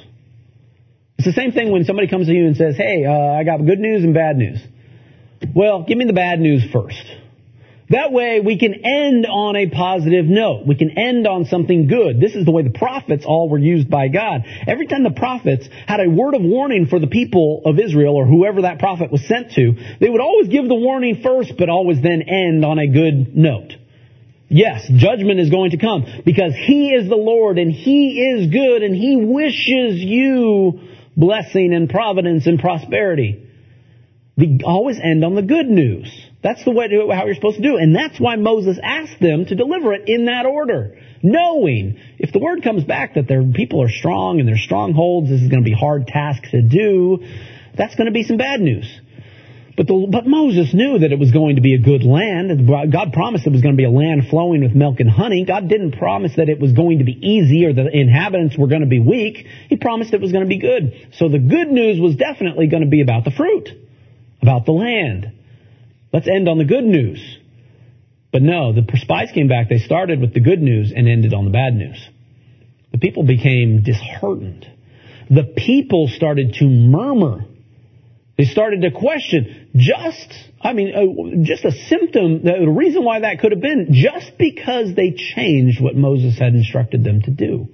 It's the same thing when somebody comes to you and says, hey, uh, I got good news and bad news. Well, give me the bad news first. That way we can end on a positive note. We can end on something good. This is the way the prophets all were used by God. Every time the prophets had a word of warning for the people of Israel or whoever that prophet was sent to, they would always give the warning first, but always then end on a good note. Yes, judgment is going to come because He is the Lord and He is good and He wishes you blessing and providence and prosperity. They always end on the good news. That's the way to, how you're supposed to do it. And that's why Moses asked them to deliver it in that order. Knowing if the word comes back that their people are strong and their strongholds, this is going to be hard task to do, that's going to be some bad news. But, the, but Moses knew that it was going to be a good land. God promised it was going to be a land flowing with milk and honey. God didn't promise that it was going to be easy or the inhabitants were going to be weak. He promised it was going to be good. So the good news was definitely going to be about the fruit, about the land. Let's end on the good news. But no, the spies came back. They started with the good news and ended on the bad news. The people became disheartened. The people started to murmur. They started to question just, I mean, uh, just a symptom, the reason why that could have been just because they changed what Moses had instructed them to do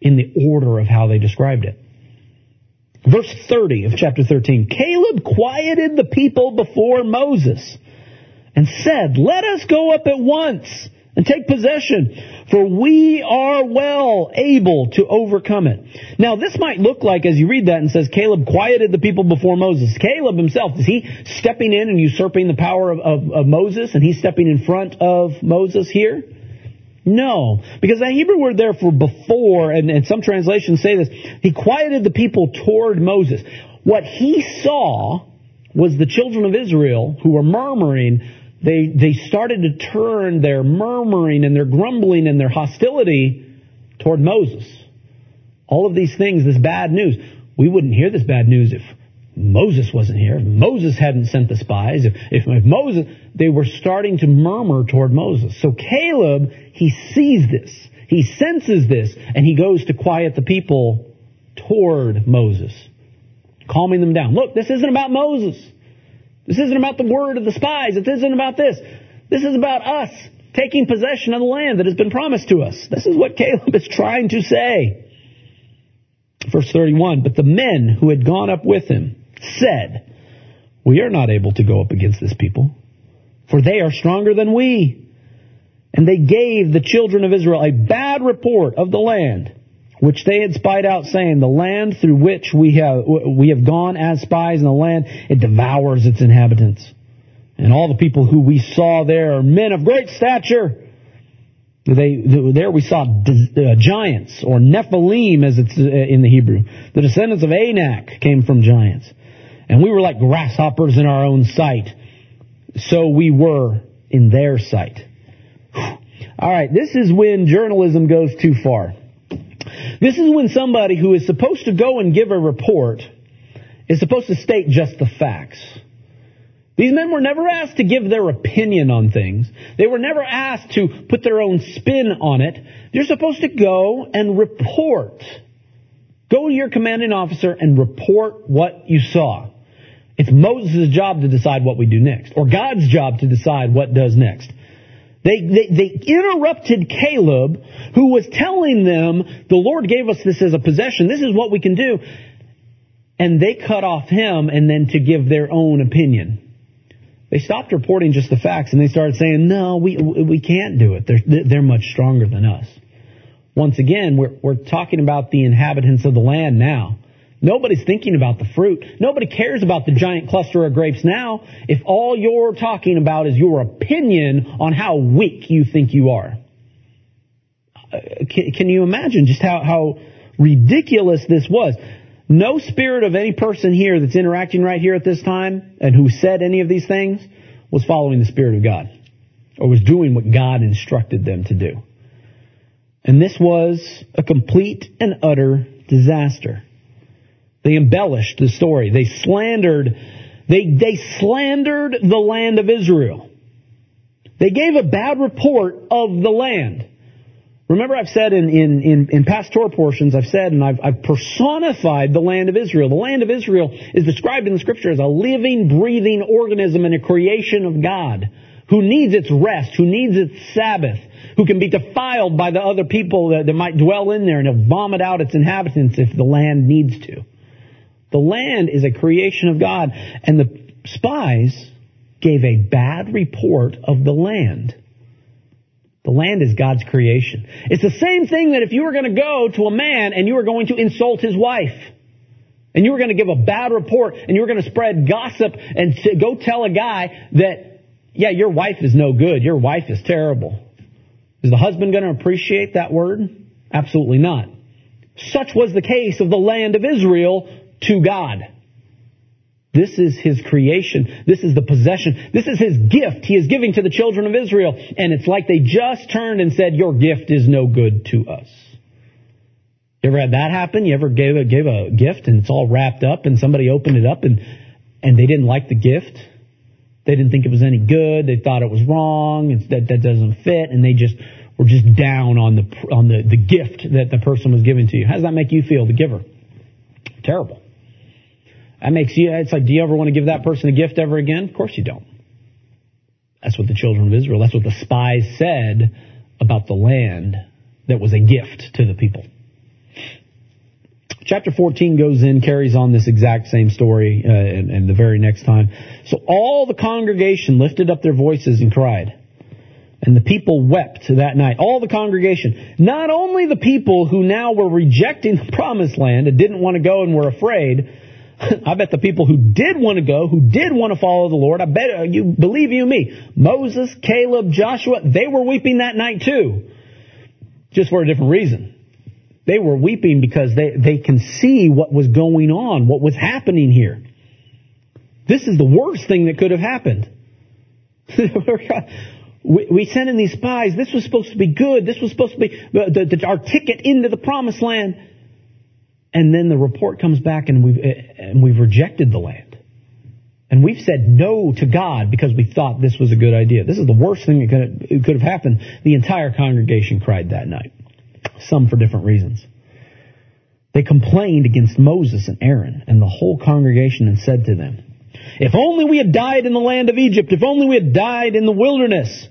in the order of how they described it. Verse 30 of chapter 13. Caleb quieted the people before Moses and said, Let us go up at once and take possession, for we are well able to overcome it. Now, this might look like, as you read that and says, Caleb quieted the people before Moses. Caleb himself, is he stepping in and usurping the power of, of, of Moses, and he's stepping in front of Moses here? No, because the Hebrew word there for before, and, and some translations say this, he quieted the people toward Moses. What he saw was the children of Israel who were murmuring, they, they started to turn their murmuring and their grumbling and their hostility toward Moses. All of these things, this bad news, we wouldn't hear this bad news if Moses wasn't here. If Moses hadn't sent the spies. If, if, if Moses, they were starting to murmur toward Moses. So Caleb, he sees this. He senses this, and he goes to quiet the people toward Moses, calming them down. Look, this isn't about Moses. This isn't about the word of the spies. It isn't about this. This is about us taking possession of the land that has been promised to us. This is what Caleb is trying to say. Verse 31, but the men who had gone up with him said, We are not able to go up against this people, for they are stronger than we. And they gave the children of Israel a bad report of the land, which they had spied out, saying, The land through which we have, we have gone as spies in the land, it devours its inhabitants. And all the people who we saw there are men of great stature. They, there we saw uh, giants, or Nephilim as it's uh, in the Hebrew. The descendants of Anak came from giants. And we were like grasshoppers in our own sight. So we were in their sight. All right, this is when journalism goes too far. This is when somebody who is supposed to go and give a report is supposed to state just the facts. These men were never asked to give their opinion on things. They were never asked to put their own spin on it. They're supposed to go and report. Go to your commanding officer and report what you saw. It's Moses' job to decide what we do next, or God's job to decide what does next. They, they, they interrupted Caleb, who was telling them, the Lord gave us this as a possession, this is what we can do. And they cut off him and then to give their own opinion. They stopped reporting just the facts and they started saying, no, we, we can't do it. They're, they're much stronger than us. Once again, we're, we're talking about the inhabitants of the land now. Nobody's thinking about the fruit. Nobody cares about the giant cluster of grapes now if all you're talking about is your opinion on how weak you think you are. Uh, can, can you imagine just how, how ridiculous this was? No spirit of any person here that's interacting right here at this time and who said any of these things was following the Spirit of God or was doing what God instructed them to do. And this was a complete and utter disaster. They embellished the story. They slandered, they, they slandered the land of Israel. They gave a bad report of the land. Remember I've said in, in, in, in past Torah portions, I've said and I've, I've personified the land of Israel. The land of Israel is described in the scripture as a living, breathing organism and a creation of God who needs its rest, who needs its Sabbath, who can be defiled by the other people that, that might dwell in there and vomit out its inhabitants if the land needs to. The land is a creation of God and the spies gave a bad report of the land. The land is God's creation. It's the same thing that if you were going to go to a man and you were going to insult his wife, and you were going to give a bad report, and you were going to spread gossip and go tell a guy that, yeah, your wife is no good, your wife is terrible. Is the husband going to appreciate that word? Absolutely not. Such was the case of the land of Israel to God. This is his creation. This is the possession. This is his gift he is giving to the children of Israel. And it's like they just turned and said, your gift is no good to us. You ever had that happen? You ever gave a, gave a gift and it's all wrapped up and somebody opened it up and, and they didn't like the gift? They didn't think it was any good. They thought it was wrong. It's, that, that doesn't fit. And they just were just down on the, on the, the gift that the person was giving to you. How does that make you feel, the giver? Terrible. That makes you, it's like, do you ever want to give that person a gift ever again? Of course you don't. That's what the children of Israel, that's what the spies said about the land that was a gift to the people. Chapter 14 goes in, carries on this exact same story, uh, and, and the very next time. So all the congregation lifted up their voices and cried. And the people wept that night. All the congregation. Not only the people who now were rejecting the promised land and didn't want to go and were afraid, I bet the people who did want to go, who did want to follow the Lord, I bet uh, you, believe you me, Moses, Caleb, Joshua, they were weeping that night too. Just for a different reason. They were weeping because they, they can see what was going on, what was happening here. This is the worst thing that could have happened. we, sent in these spies. This was supposed to be good. This was supposed to be the, the, our ticket into the promised land and then the report comes back and we've, and we've rejected the land. And we've said no to God because we thought this was a good idea. This is the worst thing that could, could have happened. The entire congregation cried that night. Some for different reasons. They complained against Moses and Aaron and the whole congregation and said to them, If only we had died in the land of Egypt, if only we had died in the wilderness.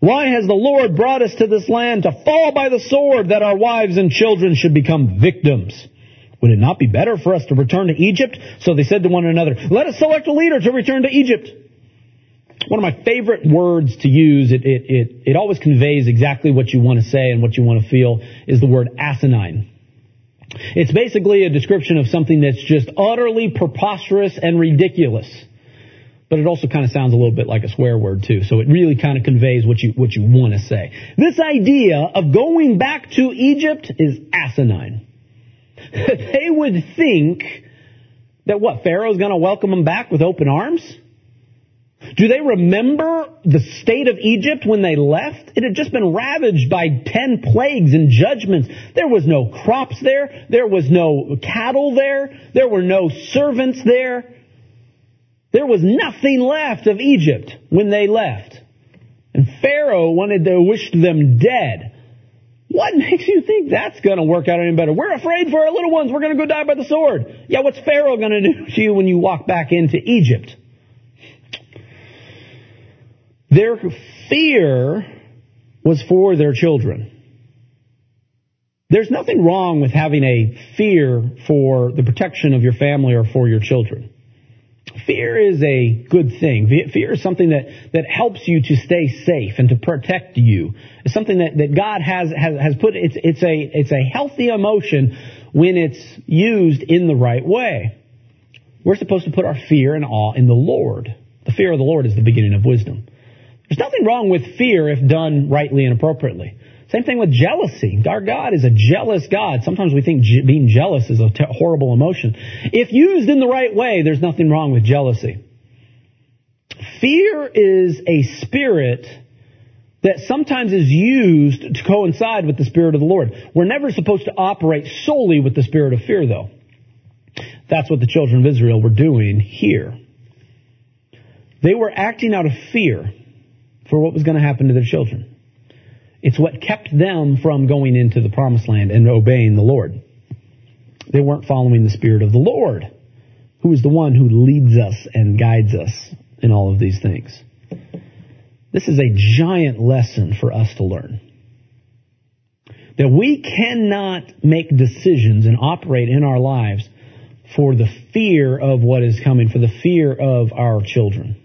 Why has the Lord brought us to this land to fall by the sword that our wives and children should become victims? Would it not be better for us to return to Egypt? So they said to one another, let us select a leader to return to Egypt. One of my favorite words to use, it, it, it, it always conveys exactly what you want to say and what you want to feel, is the word asinine. It's basically a description of something that's just utterly preposterous and ridiculous. But it also kind of sounds a little bit like a swear word too, so it really kind of conveys what you, what you want to say. This idea of going back to Egypt is asinine. they would think that what, Pharaoh's going to welcome them back with open arms? Do they remember the state of Egypt when they left? It had just been ravaged by ten plagues and judgments. There was no crops there. There was no cattle there. There were no servants there. There was nothing left of Egypt when they left. And Pharaoh wanted to wish them dead. What makes you think that's going to work out any better? We're afraid for our little ones. We're going to go die by the sword. Yeah, what's Pharaoh going to do to you when you walk back into Egypt? Their fear was for their children. There's nothing wrong with having a fear for the protection of your family or for your children. Fear is a good thing. Fear is something that, that helps you to stay safe and to protect you. It's something that, that God has, has, has put, it's, it's a, it's a healthy emotion when it's used in the right way. We're supposed to put our fear and awe in the Lord. The fear of the Lord is the beginning of wisdom. There's nothing wrong with fear if done rightly and appropriately. Same thing with jealousy. Our God is a jealous God. Sometimes we think je- being jealous is a te- horrible emotion. If used in the right way, there's nothing wrong with jealousy. Fear is a spirit that sometimes is used to coincide with the Spirit of the Lord. We're never supposed to operate solely with the spirit of fear, though. That's what the children of Israel were doing here. They were acting out of fear for what was going to happen to their children. It's what kept them from going into the promised land and obeying the Lord. They weren't following the Spirit of the Lord, who is the one who leads us and guides us in all of these things. This is a giant lesson for us to learn. That we cannot make decisions and operate in our lives for the fear of what is coming, for the fear of our children.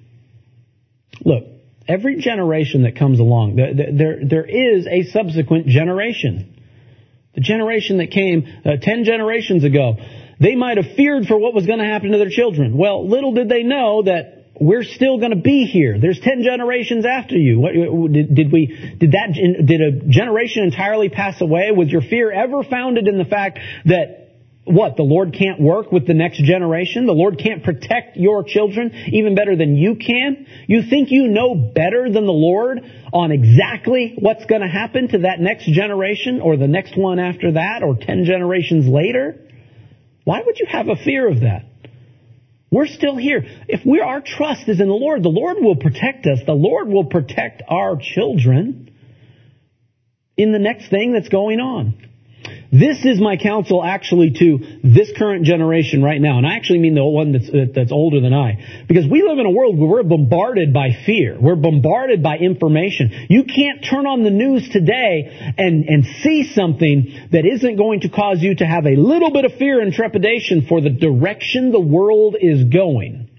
Look, every generation that comes along, there, there, there is a subsequent generation. The generation that came uh, ten generations ago, they might have feared for what was going to happen to their children. Well, little did they know that we're still going to be here. There's ten generations after you. What, did, did we? Did that? Did a generation entirely pass away? Was your fear ever founded in the fact that what? The Lord can't work with the next generation? The Lord can't protect your children even better than you can? You think you know better than the Lord on exactly what's going to happen to that next generation or the next one after that or ten generations later? Why would you have a fear of that? We're still here. If we're our trust is in the Lord, the Lord will protect us. The Lord will protect our children in the next thing that's going on. This is my counsel actually to this current generation right now. And I actually mean the one that's, that's older than I. Because we live in a world where we're bombarded by fear. We're bombarded by information. You can't turn on the news today and, and see something that isn't going to cause you to have a little bit of fear and trepidation for the direction the world is going.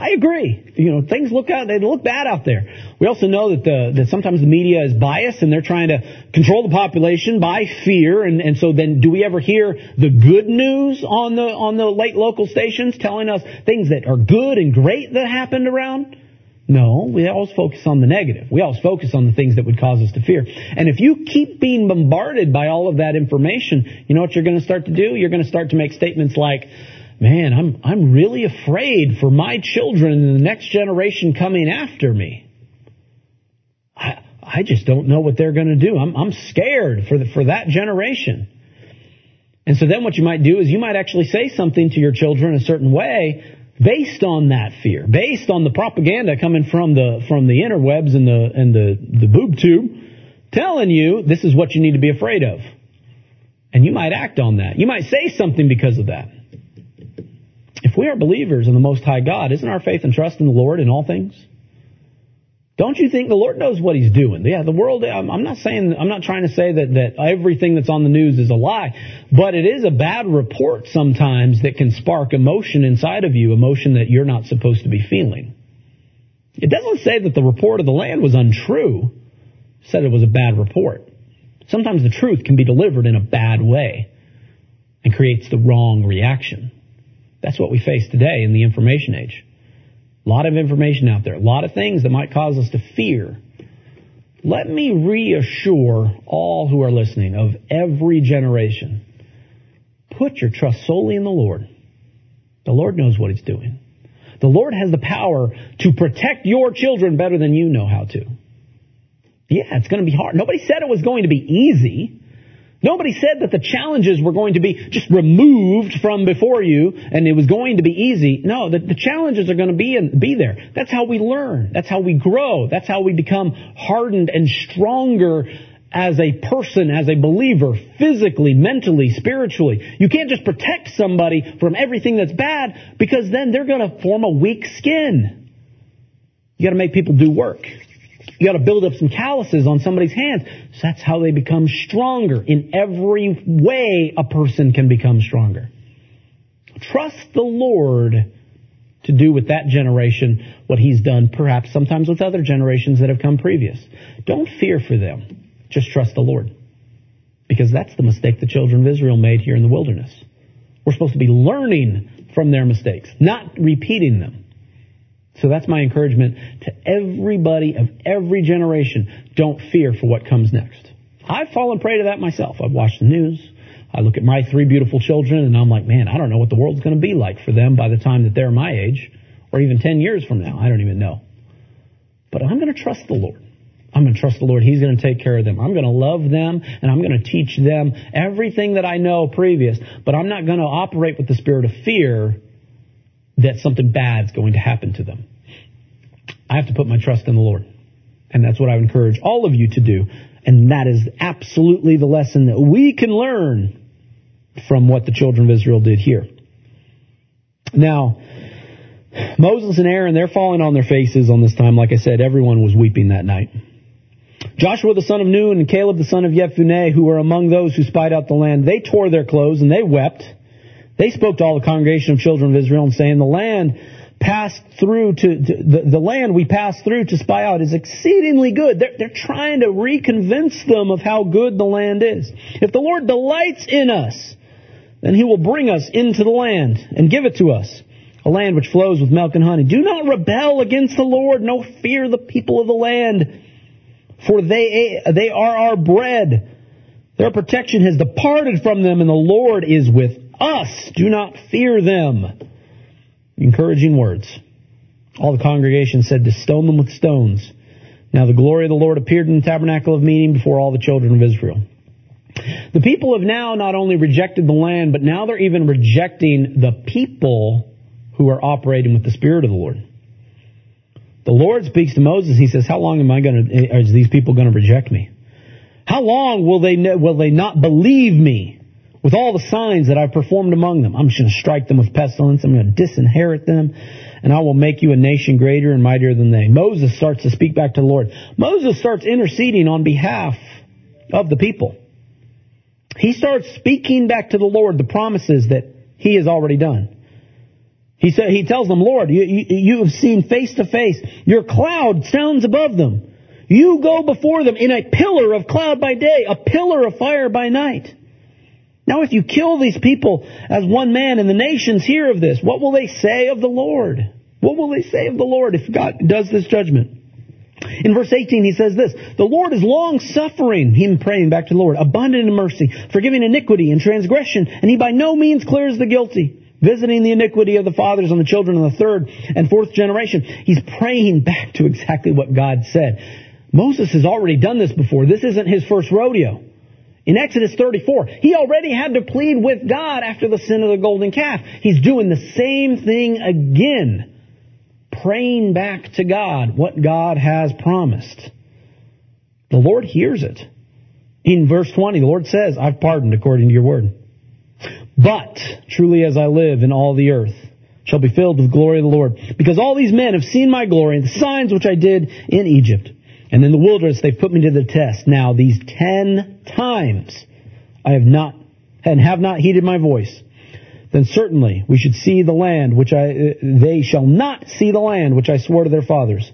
I agree. You know, things look out, they look bad out there. We also know that the, that sometimes the media is biased and they're trying to control the population by fear. And, and so then do we ever hear the good news on the, on the late local stations telling us things that are good and great that happened around? No, we always focus on the negative. We always focus on the things that would cause us to fear. And if you keep being bombarded by all of that information, you know what you're going to start to do? You're going to start to make statements like, man, I'm, I'm really afraid for my children and the next generation coming after me. I, I just don't know what they're going to do. I'm, I'm scared for the, for that generation. And so then what you might do is you might actually say something to your children a certain way based on that fear, based on the propaganda coming from the, from the interwebs and the, and the, the boob tube telling you this is what you need to be afraid of. And you might act on that. You might say something because of that. If we are believers in the Most High God, isn't our faith and trust in the Lord in all things? Don't you think the Lord knows what He's doing? Yeah, the world, I'm not saying, I'm not trying to say that, that everything that's on the news is a lie, but it is a bad report sometimes that can spark emotion inside of you, emotion that you're not supposed to be feeling. It doesn't say that the report of the land was untrue. It said it was a bad report. Sometimes the truth can be delivered in a bad way and creates the wrong reaction. That's what we face today in the information age. A lot of information out there, a lot of things that might cause us to fear. Let me reassure all who are listening of every generation. Put your trust solely in the Lord. The Lord knows what He's doing. The Lord has the power to protect your children better than you know how to. Yeah, it's going to be hard. Nobody said it was going to be easy. Nobody said that the challenges were going to be just removed from before you and it was going to be easy. No, the, the challenges are going to be in, be there. That's how we learn. That's how we grow. That's how we become hardened and stronger as a person, as a believer, physically, mentally, spiritually. You can't just protect somebody from everything that's bad because then they're going to form a weak skin. You got to make people do work. You got to build up some calluses on somebody's hands. So that's how they become stronger. In every way, a person can become stronger. Trust the Lord to do with that generation what he's done perhaps sometimes with other generations that have come previous. Don't fear for them. Just trust the Lord. Because that's the mistake the children of Israel made here in the wilderness. We're supposed to be learning from their mistakes, not repeating them. So that's my encouragement to everybody of every generation. Don't fear for what comes next. I've fallen prey to that myself. I've watched the news. I look at my three beautiful children and I'm like, man, I don't know what the world's going to be like for them by the time that they're my age or even 10 years from now. I don't even know. But I'm going to trust the Lord. I'm going to trust the Lord. He's going to take care of them. I'm going to love them and I'm going to teach them everything that I know previous, but I'm not going to operate with the spirit of fear that something bad's going to happen to them. I have to put my trust in the Lord. And that's what I would encourage all of you to do. And that is absolutely the lesson that we can learn from what the children of Israel did here. Now, Moses and Aaron, they're falling on their faces on this time. Like I said, everyone was weeping that night. Joshua the son of Nun and Caleb the son of Jephunneh, who were among those who spied out the land, they tore their clothes and they wept. They spoke to all the congregation of children of Israel and saying, the land passed through to, to the, the, land we passed through to spy out is exceedingly good. They're, they're trying to reconvince them of how good the land is. If the Lord delights in us, then he will bring us into the land and give it to us. A land which flows with milk and honey. Do not rebel against the Lord, no fear the people of the land for they, they are our bread. Their protection has departed from them, and the Lord is with us. Do not fear them. Encouraging words. All the congregation said to stone them with stones. Now the glory of the Lord appeared in the tabernacle of meeting before all the children of Israel. The people have now not only rejected the land, but now they're even rejecting the people who are operating with the Spirit of the Lord. The Lord speaks to Moses. He says, "How long am I going to? Are these people going to reject me? How long will they will they not believe me with all the signs that I've performed among them? I'm just going to strike them with pestilence. I'm going to disinherit them, and I will make you a nation greater and mightier than they." Moses starts to speak back to the Lord. Moses starts interceding on behalf of the people. He starts speaking back to the Lord the promises that he has already done. He said, he tells them, Lord, you, you, you have seen face to face. Your cloud stands above them. You go before them in a pillar of cloud by day, a pillar of fire by night. Now if you kill these people as one man and the nations hear of this, what will they say of the Lord? What will they say of the Lord if God does this judgment? In verse 18 he says this, The Lord is long suffering, him praying back to the Lord, abundant in mercy, forgiving iniquity and transgression, and he by no means clears the guilty visiting the iniquity of the fathers on the children of the third and fourth generation. He's praying back to exactly what God said. Moses has already done this before. This isn't his first rodeo. In Exodus 34, he already had to plead with God after the sin of the golden calf. He's doing the same thing again. Praying back to God what God has promised. The Lord hears it. In verse 20, the Lord says, I've pardoned according to your word. But truly as I live in all the earth shall be filled with glory of the Lord. Because all these men have seen my glory and the signs which I did in Egypt. And in the wilderness they've put me to the test. Now these ten times I have not and have not heeded my voice. Then certainly we should see the land which I, uh, they shall not see the land which I swore to their fathers.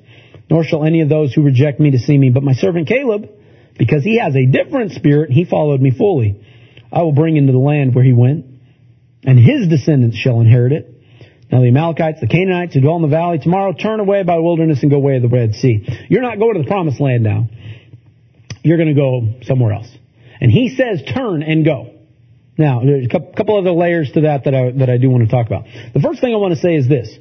Nor shall any of those who reject me to see me. But my servant Caleb, because he has a different spirit, he followed me fully. I will bring into the land where he went and his descendants shall inherit it. Now the Amalekites, the Canaanites who dwell in the valley, tomorrow turn away by the wilderness and go away to the Red Sea. You're not going to the promised land now. You're going to go somewhere else. And he says turn and go. Now, there's a couple other layers to that that I, that I do want to talk about. The first thing I want to say is this.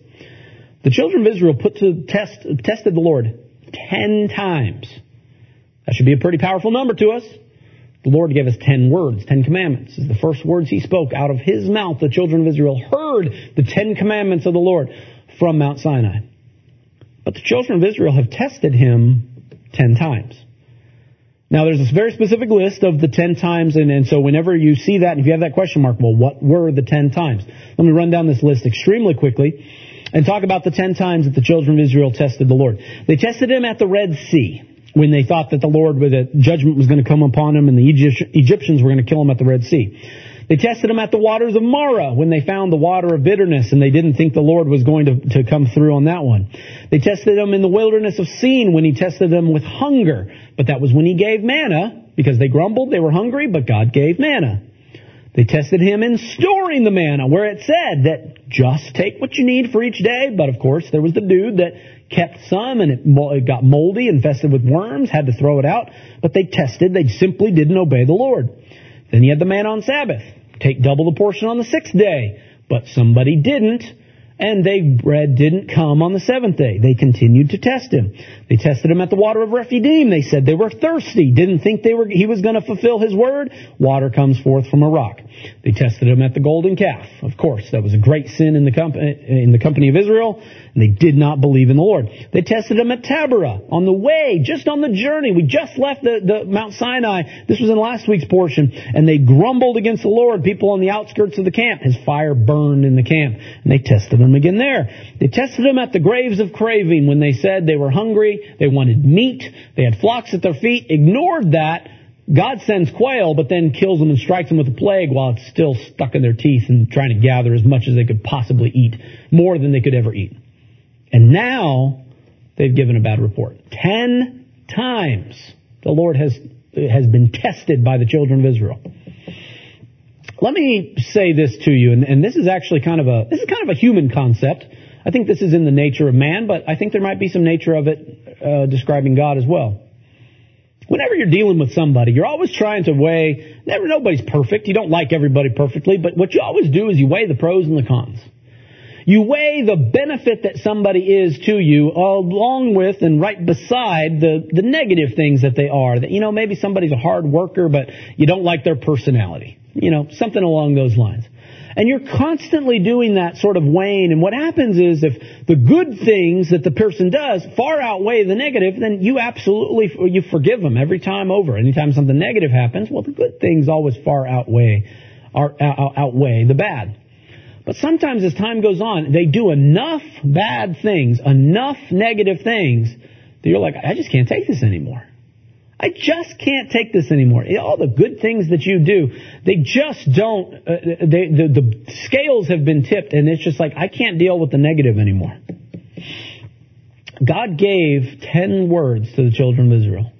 The children of Israel put to test, tested the Lord ten times. That should be a pretty powerful number to us. The Lord gave us ten words, ten commandments. Is the first words he spoke out of his mouth. The children of Israel heard the ten commandments of the Lord from Mount Sinai. But the children of Israel have tested him ten times. Now there's this very specific list of the ten times, and, and so whenever you see that, and if you have that question mark, well, what were the ten times? Let me run down this list extremely quickly and talk about the ten times that the children of Israel tested the Lord. They tested him at the Red Sea when they thought that the Lord, that judgment was going to come upon them and the Egyptians were going to kill them at the Red Sea. They tested him at the waters of Marah when they found the water of bitterness and they didn't think the Lord was going to, to come through on that one. They tested him in the wilderness of Sin when he tested them with hunger, but that was when he gave manna because they grumbled, they were hungry, but God gave manna. They tested him in storing the manna, where it said that just take what you need for each day. But of course, there was the dude that kept some and it got moldy, infested with worms, had to throw it out. But they tested, they simply didn't obey the Lord. Then he had the man on Sabbath. Take double the portion on the sixth day. But somebody didn't and they bread didn't come on the seventh day. They continued to test him. They tested him at the water of Rephidim. They said they were thirsty, didn't think they were he was going to fulfill his word. Water comes forth from a rock. They tested him at the golden calf. Of course, that was a great sin in the company in the company of Israel, and they did not believe in the Lord. They tested him at Taberah on the way, just on the journey. We just left the, the Mount Sinai. This was in last week's portion, and they grumbled against the Lord. People on the outskirts of the camp. His fire burned in the camp, and they tested him again there. They tested them at the graves of craving when they said they were hungry, they wanted meat, they had flocks at their feet, ignored that. God sends quail, but then kills them and strikes them with a plague while it's still stuck in their teeth and trying to gather as much as they could possibly eat, more than they could ever eat. And now they've given a bad report. Ten times the Lord has has been tested by the children of Israel. Let me say this to you, and, and this is actually kind of a this is kind of a human concept. I think this is in the nature of man, but I think there might be some nature of it uh, describing God as well. Whenever you're dealing with somebody, you're always trying to weigh. Never, nobody's perfect. You don't like everybody perfectly, but what you always do is you weigh the pros and the cons. You weigh the benefit that somebody is to you along with and right beside the, the negative things that they are. That, you know, maybe somebody's a hard worker, but you don't like their personality. You know, something along those lines. And you're constantly doing that sort of weighing. And what happens is if the good things that the person does far outweigh the negative, then you absolutely, you forgive them every time over. Anytime something negative happens, well, the good things always far outweigh, are, outweigh the bad. But sometimes as time goes on, they do enough bad things, enough negative things, that you're like, I just can't take this anymore. I just can't take this anymore. All the good things that you do, they just don't, uh, they, the, the scales have been tipped and it's just like, I can't deal with the negative anymore. God gave ten words to the children of Israel.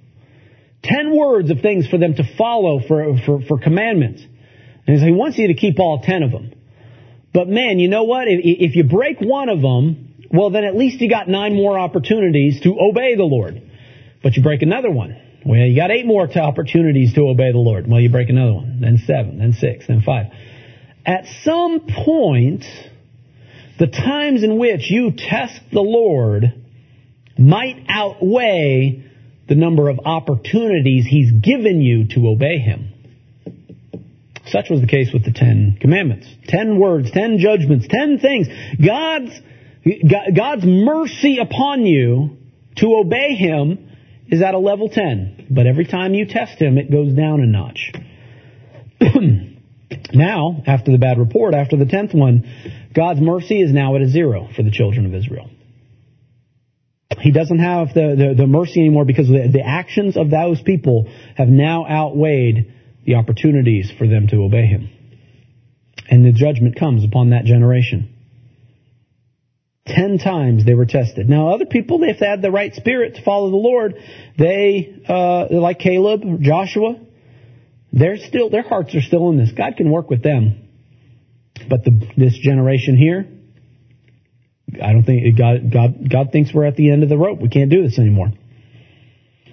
Ten words of things for them to follow for, for, for commandments. And he wants you to keep all ten of them. But man, you know what? If, if you break one of them, well then at least you got nine more opportunities to obey the Lord. But you break another one. Well, you got eight more opportunities to obey the Lord. Well, you break another one, then seven, then six, then five. At some point, the times in which you test the Lord might outweigh the number of opportunities He's given you to obey Him. Such was the case with the Ten Commandments. Ten words, ten judgments, ten things. God's, God's mercy upon you to obey Him is at a level 10. But every time you test him, it goes down a notch. now, after the bad report, after the 10th one, God's mercy is now at a zero for the children of Israel. He doesn't have the, the, the mercy anymore because the, the actions of those people have now outweighed the opportunities for them to obey him. And the judgment comes upon that generation. Ten times they were tested. Now, other people, if they had the right spirit to follow the Lord, they, uh, like Caleb, Joshua, they're still, their hearts are still in this. God can work with them. But the, this generation here, I don't think God, God, God thinks we're at the end of the rope. We can't do this anymore.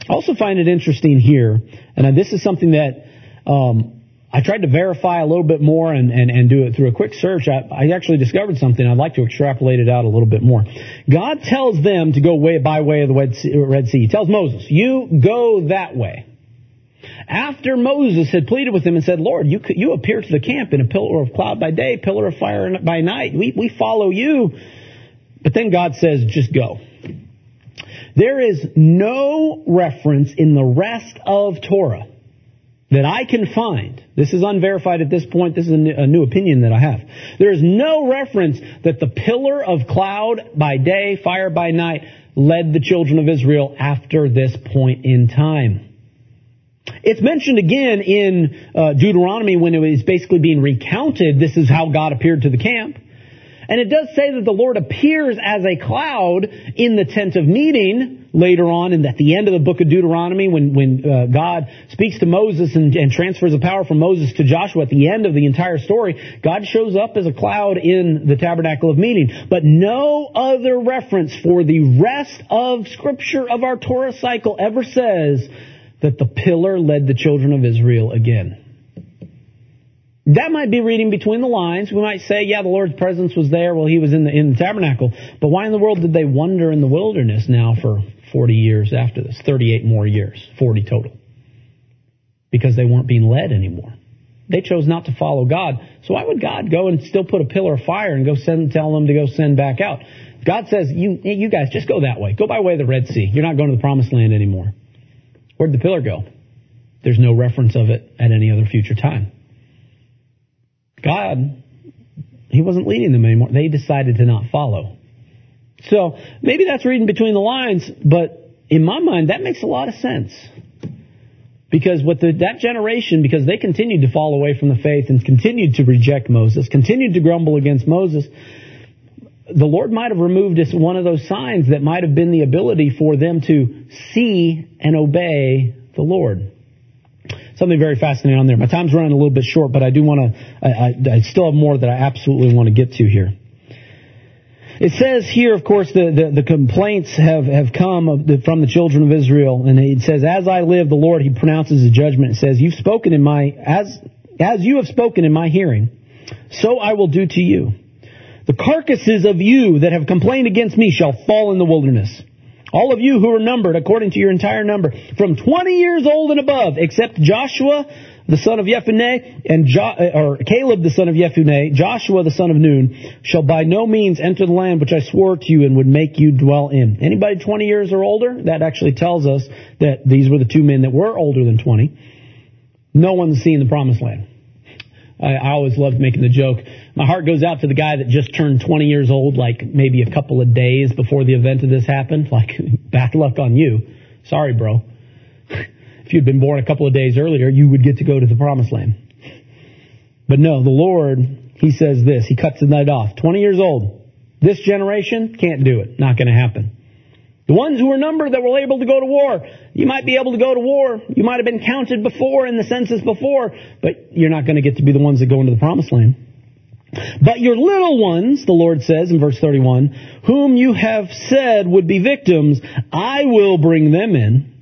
I also find it interesting here, and this is something that um, I tried to verify a little bit more and, and, and do it through a quick search. I, I actually discovered something. I'd like to extrapolate it out a little bit more. God tells them to go way, by way of the Red Sea, Red sea. He tells Moses, you go that way. After Moses had pleaded with him and said, Lord, you, you appear to the camp in a pillar of cloud by day, pillar of fire by night. We, we follow you. But then God says, just go. There is no reference in the rest of Torah that I can find, this is unverified at this point, this is a new opinion that I have. There is no reference that the pillar of cloud by day, fire by night, led the children of Israel after this point in time. It's mentioned again in uh, Deuteronomy when it was basically being recounted. This is how God appeared to the camp. And it does say that the Lord appears as a cloud in the tent of meeting later on, and at the end of the book of Deuteronomy, when when uh, God speaks to Moses and, and transfers the power from Moses to Joshua, at the end of the entire story, God shows up as a cloud in the tabernacle of meeting. But no other reference for the rest of Scripture of our Torah cycle ever says that the pillar led the children of Israel again. That might be reading between the lines. We might say, yeah, the Lord's presence was there while he was in the, in the tabernacle. But why in the world did they wander in the wilderness now for 40 years after this? 38 more years. 40 total. Because they weren't being led anymore. They chose not to follow God. So why would God go and still put a pillar of fire and go send, tell them to go send back out? God says, you, you guys just go that way. Go by way of the Red Sea. You're not going to the promised land anymore. Where'd the pillar go? There's no reference of it at any other future time. God, He wasn't leading them anymore. They decided to not follow. So maybe that's reading between the lines, but in my mind, that makes a lot of sense. Because with the, that generation, because they continued to fall away from the faith and continued to reject Moses, continued to grumble against Moses, the Lord might have removed this, one of those signs that might have been the ability for them to see and obey the Lord something very fascinating on there. My time's running a little bit short, but I do want to, I, I, I still have more that I absolutely want to get to here. It says here, of course, the, the, the complaints have, have come the, from the children of Israel, and it says, "As I live, the Lord," He pronounces a judgment. It says, "You've spoken in my as as you have spoken in my hearing, so I will do to you. The carcasses of you that have complained against me shall fall in the wilderness." All of you who are numbered according to your entire number, from 20 years old and above, except Joshua, the son of Jephunneh, and jo- uh, or Caleb, the son of Jephunneh, Joshua, the son of Nun, shall by no means enter the land which I swore to you and would make you dwell in. Anybody 20 years or older? That actually tells us that these were the two men that were older than 20. No one's seen the promised land. I, I always loved making the joke. My heart goes out to the guy that just turned 20 years old, like maybe a couple of days before the event of this happened. Like, bad luck on you. Sorry, bro. if you'd been born a couple of days earlier, you would get to go to the promised land. But no, the Lord, He says this. He cuts the night off. 20 years old. This generation can't do it. Not going to happen. The ones who were numbered that were able to go to war, you might be able to go to war. You might have been counted before in the census before, but you're not going to get to be the ones that go into the promised land. But your little ones, the Lord says in verse 31, whom you have said would be victims, I will bring them in.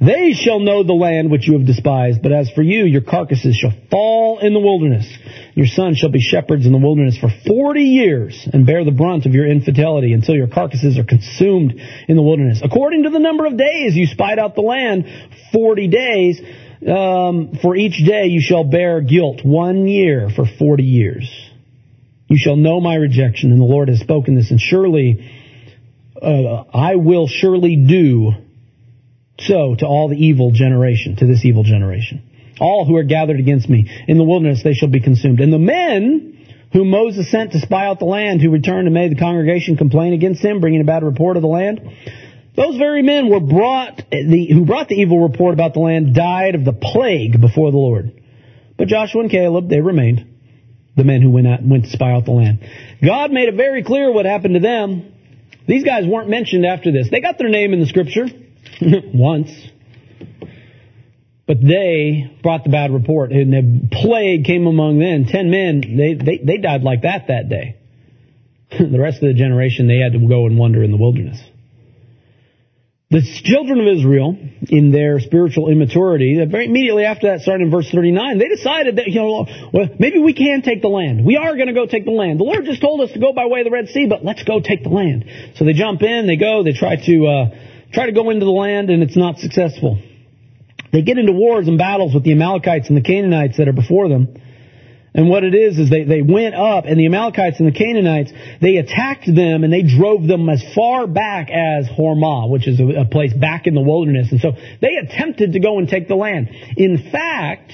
They shall know the land which you have despised, but as for you, your carcasses shall fall in the wilderness. Your sons shall be shepherds in the wilderness for forty years, and bear the brunt of your infidelity until your carcasses are consumed in the wilderness. According to the number of days you spied out the land, forty days, um, for each day you shall bear guilt, one year for forty years. You shall know my rejection, and the Lord has spoken this, and surely uh, I will surely do so to all the evil generation, to this evil generation. All who are gathered against me in the wilderness, they shall be consumed. And the men whom Moses sent to spy out the land, who returned and made the congregation complain against him, bringing a bad report of the land, those very men were brought, the, who brought the evil report about the land died of the plague before the Lord. But Joshua and Caleb, they remained, the men who went out, went to spy out the land. God made it very clear what happened to them. These guys weren't mentioned after this. They got their name in the scripture. once. But they brought the bad report, and the plague came among them. Ten men, they, they, they died like that that day. the rest of the generation, they had to go and wander in the wilderness. The children of Israel, in their spiritual immaturity, very immediately after that, starting in verse 39, they decided that, you know, well, maybe we can take the land. We are going to go take the land. The Lord just told us to go by way of the Red Sea, but let's go take the land. So they jump in, they go, they try to, uh, try to go into the land and it's not successful. They get into wars and battles with the Amalekites and the Canaanites that are before them. And what it is, is they, they went up and the Amalekites and the Canaanites, they attacked them and they drove them as far back as Hormah, which is a, a place back in the wilderness. And so they attempted to go and take the land. In fact,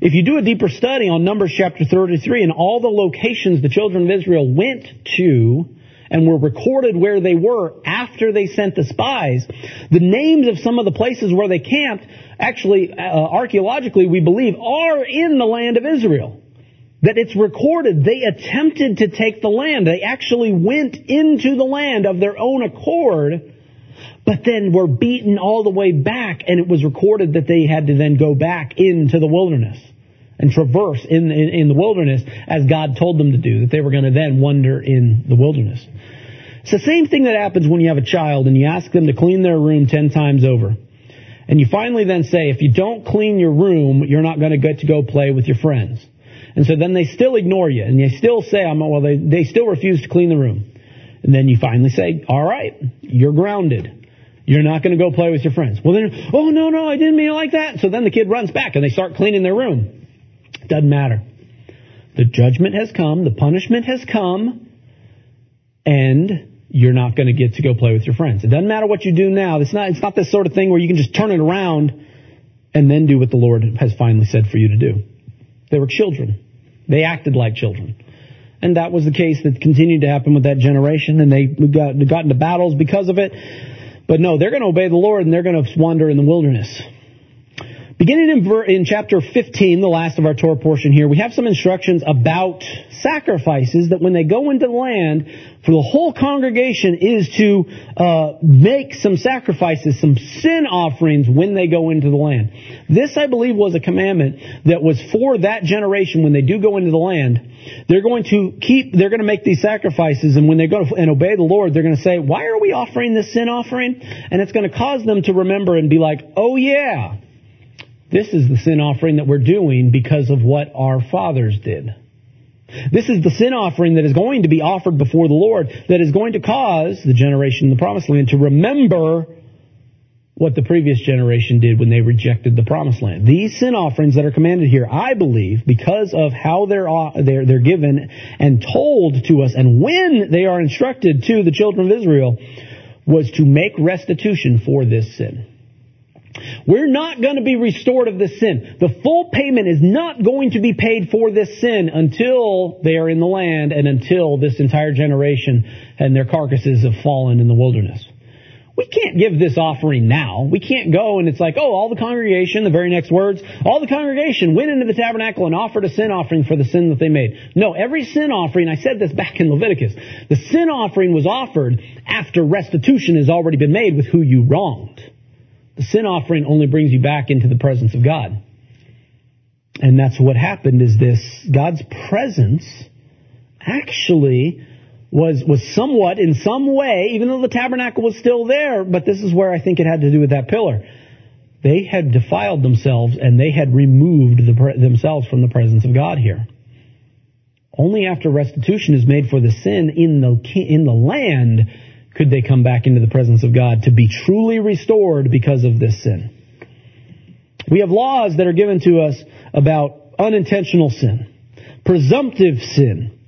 if you do a deeper study on Numbers chapter 33 and all the locations the children of Israel went to and were recorded where they were after they sent the spies, the names of some of the places where they camped, actually, uh, archaeologically, we believe, are in the land of Israel. That it's recorded they attempted to take the land. They actually went into the land of their own accord, but then were beaten all the way back, and it was recorded that they had to then go back into the wilderness and traverse in, in, in the wilderness as God told them to do, that they were going to then wander in the wilderness. It's the same thing that happens when you have a child and you ask them to clean their room ten times over. And you finally then say, if you don't clean your room, you're not going to get to go play with your friends. And so then they still ignore you and they still say, I'm, well, they, they still refuse to clean the room. And then you finally say, all right, you're grounded. You're not going to go play with your friends. Well then, oh no, no, I didn't mean it like that. So then the kid runs back and they start cleaning their room. Doesn't matter. The judgment has come, the punishment has come, and you're not going to get to go play with your friends. It doesn't matter what you do now. It's not, it's not this sort of thing where you can just turn it around and then do what the Lord has finally said for you to do. They were children. They acted like children. And that was the case that continued to happen with that generation, and they got, got into battles because of it. But no, they're going to obey the Lord, and they're going to wander in the wilderness. Beginning in, ver- in, chapter 15, the last of our Torah portion here, we have some instructions about sacrifices that when they go into the land, for the whole congregation is to uh, make some sacrifices, some sin offerings when they go into the land. This, I believe, was a commandment that was for that generation when they do go into the land. They're going to keep, they're going to make these sacrifices, and when they go and obey the Lord, they're going to say, why are we offering this sin offering? And it's going to cause them to remember and be like, oh yeah, this is the sin offering that we're doing because of what our fathers did. This is the sin offering that is going to be offered before the Lord that is going to cause the generation in the promised land to remember what the previous generation did when they rejected the promised land. These sin offerings that are commanded here, I believe, because of how they're, uh, they're, they're given and told to us and when they are instructed to the children of Israel, was to make restitution for this sin. We're not going to be restored of this sin. The full payment is not going to be paid for this sin until they are in the land and until this entire generation and their carcasses have fallen in the wilderness. We can't give this offering now. We can't go and it's like, oh, all the congregation, the very next words, all the congregation went into the tabernacle and offered a sin offering for the sin that they made. No, every sin offering, I said this back in Leviticus, the sin offering was offered after restitution has already been made with who you wronged. The sin offering only brings you back into the presence of God. And that's what happened is this, God's presence actually was, was somewhat in some way, even though the tabernacle was still there, but this is where I think it had to do with that pillar. They had defiled themselves and they had removed the, themselves from the presence of God here. Only after restitution is made for the sin in the, in the land could they come back into the presence of God to be truly restored because of this sin. We have laws that are given to us about unintentional sin, presumptive sin,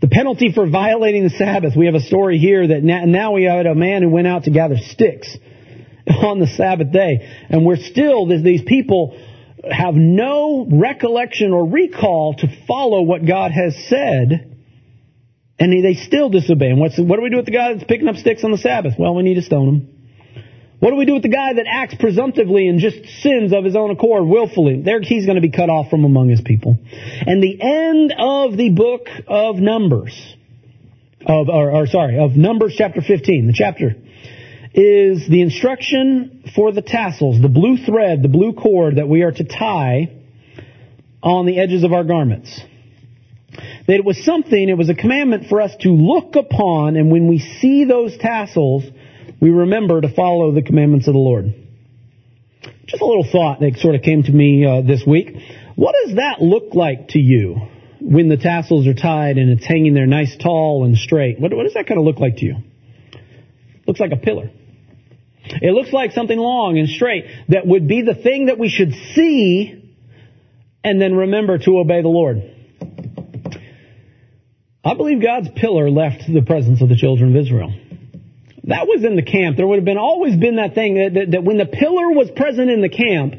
the penalty for violating the Sabbath. We have a story here that now we have a man who went out to gather sticks on the Sabbath day, and we're still, these people have no recollection or recall to follow what God has said and they still disobey. And what's, what do we do with the guy that's picking up sticks on the Sabbath? Well, we need to stone him. What do we do with the guy that acts presumptively and just sins of his own accord willfully? There, he's going to be cut off from among his people. And the end of the book of Numbers, of, or, or sorry, of Numbers chapter 15, the chapter, is the instruction for the tassels, the blue thread, the blue cord that we are to tie on the edges of our garments that it was something, it was a commandment for us to look upon, and when we see those tassels, we remember to follow the commandments of the Lord. Just a little thought that sort of came to me uh, this week. What does that look like to you when the tassels are tied and it's hanging there nice, tall, and straight? What, what does that kind of look like to you? Looks like a pillar. It looks like something long and straight that would be the thing that we should see and then remember to obey the Lord. I believe God's pillar left the presence of the children of Israel. That was in the camp. There would have been always been that thing that, that, that when the pillar was present in the camp,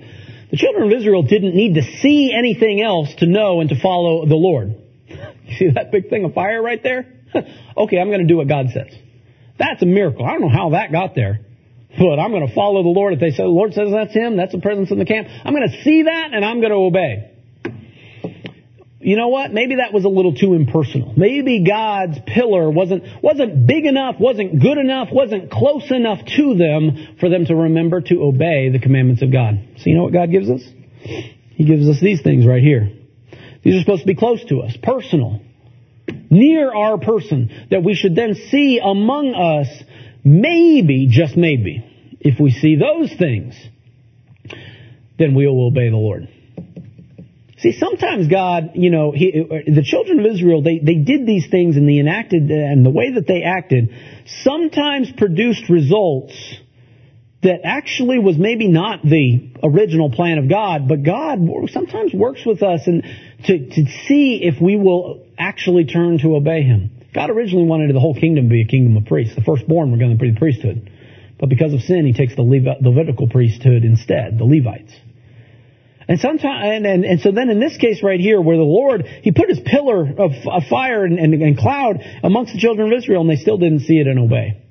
the children of Israel didn't need to see anything else to know and to follow the Lord. You see that big thing of fire right there? okay, I'm going to do what God says. That's a miracle. I don't know how that got there. But I'm going to follow the Lord. If they say the Lord says that's him, that's the presence in the camp. I'm going to see that and I'm going to obey you know what? Maybe that was a little too impersonal. Maybe God's pillar wasn't, wasn't big enough, wasn't good enough, wasn't close enough to them for them to remember to obey the commandments of God. So you know what God gives us? He gives us these things right here. These are supposed to be close to us, personal, near our person, that we should then see among us, maybe, just maybe, if we see those things, then we will obey the Lord. See, sometimes God, you know, he, the children of Israel, they, they did these things and they enacted, and the way that they acted sometimes produced results that actually was maybe not the original plan of God, but God sometimes works with us and to, to see if we will actually turn to obey Him. God originally wanted the whole kingdom to be a kingdom of priests. The firstborn were going to be the priesthood. But because of sin, He takes the Levitical priesthood instead, the Levites. And sometimes, and, and, and so then in this case right here, where the Lord, He put His pillar of, of fire and, and, and cloud amongst the children of Israel, and they still didn't see it and obey.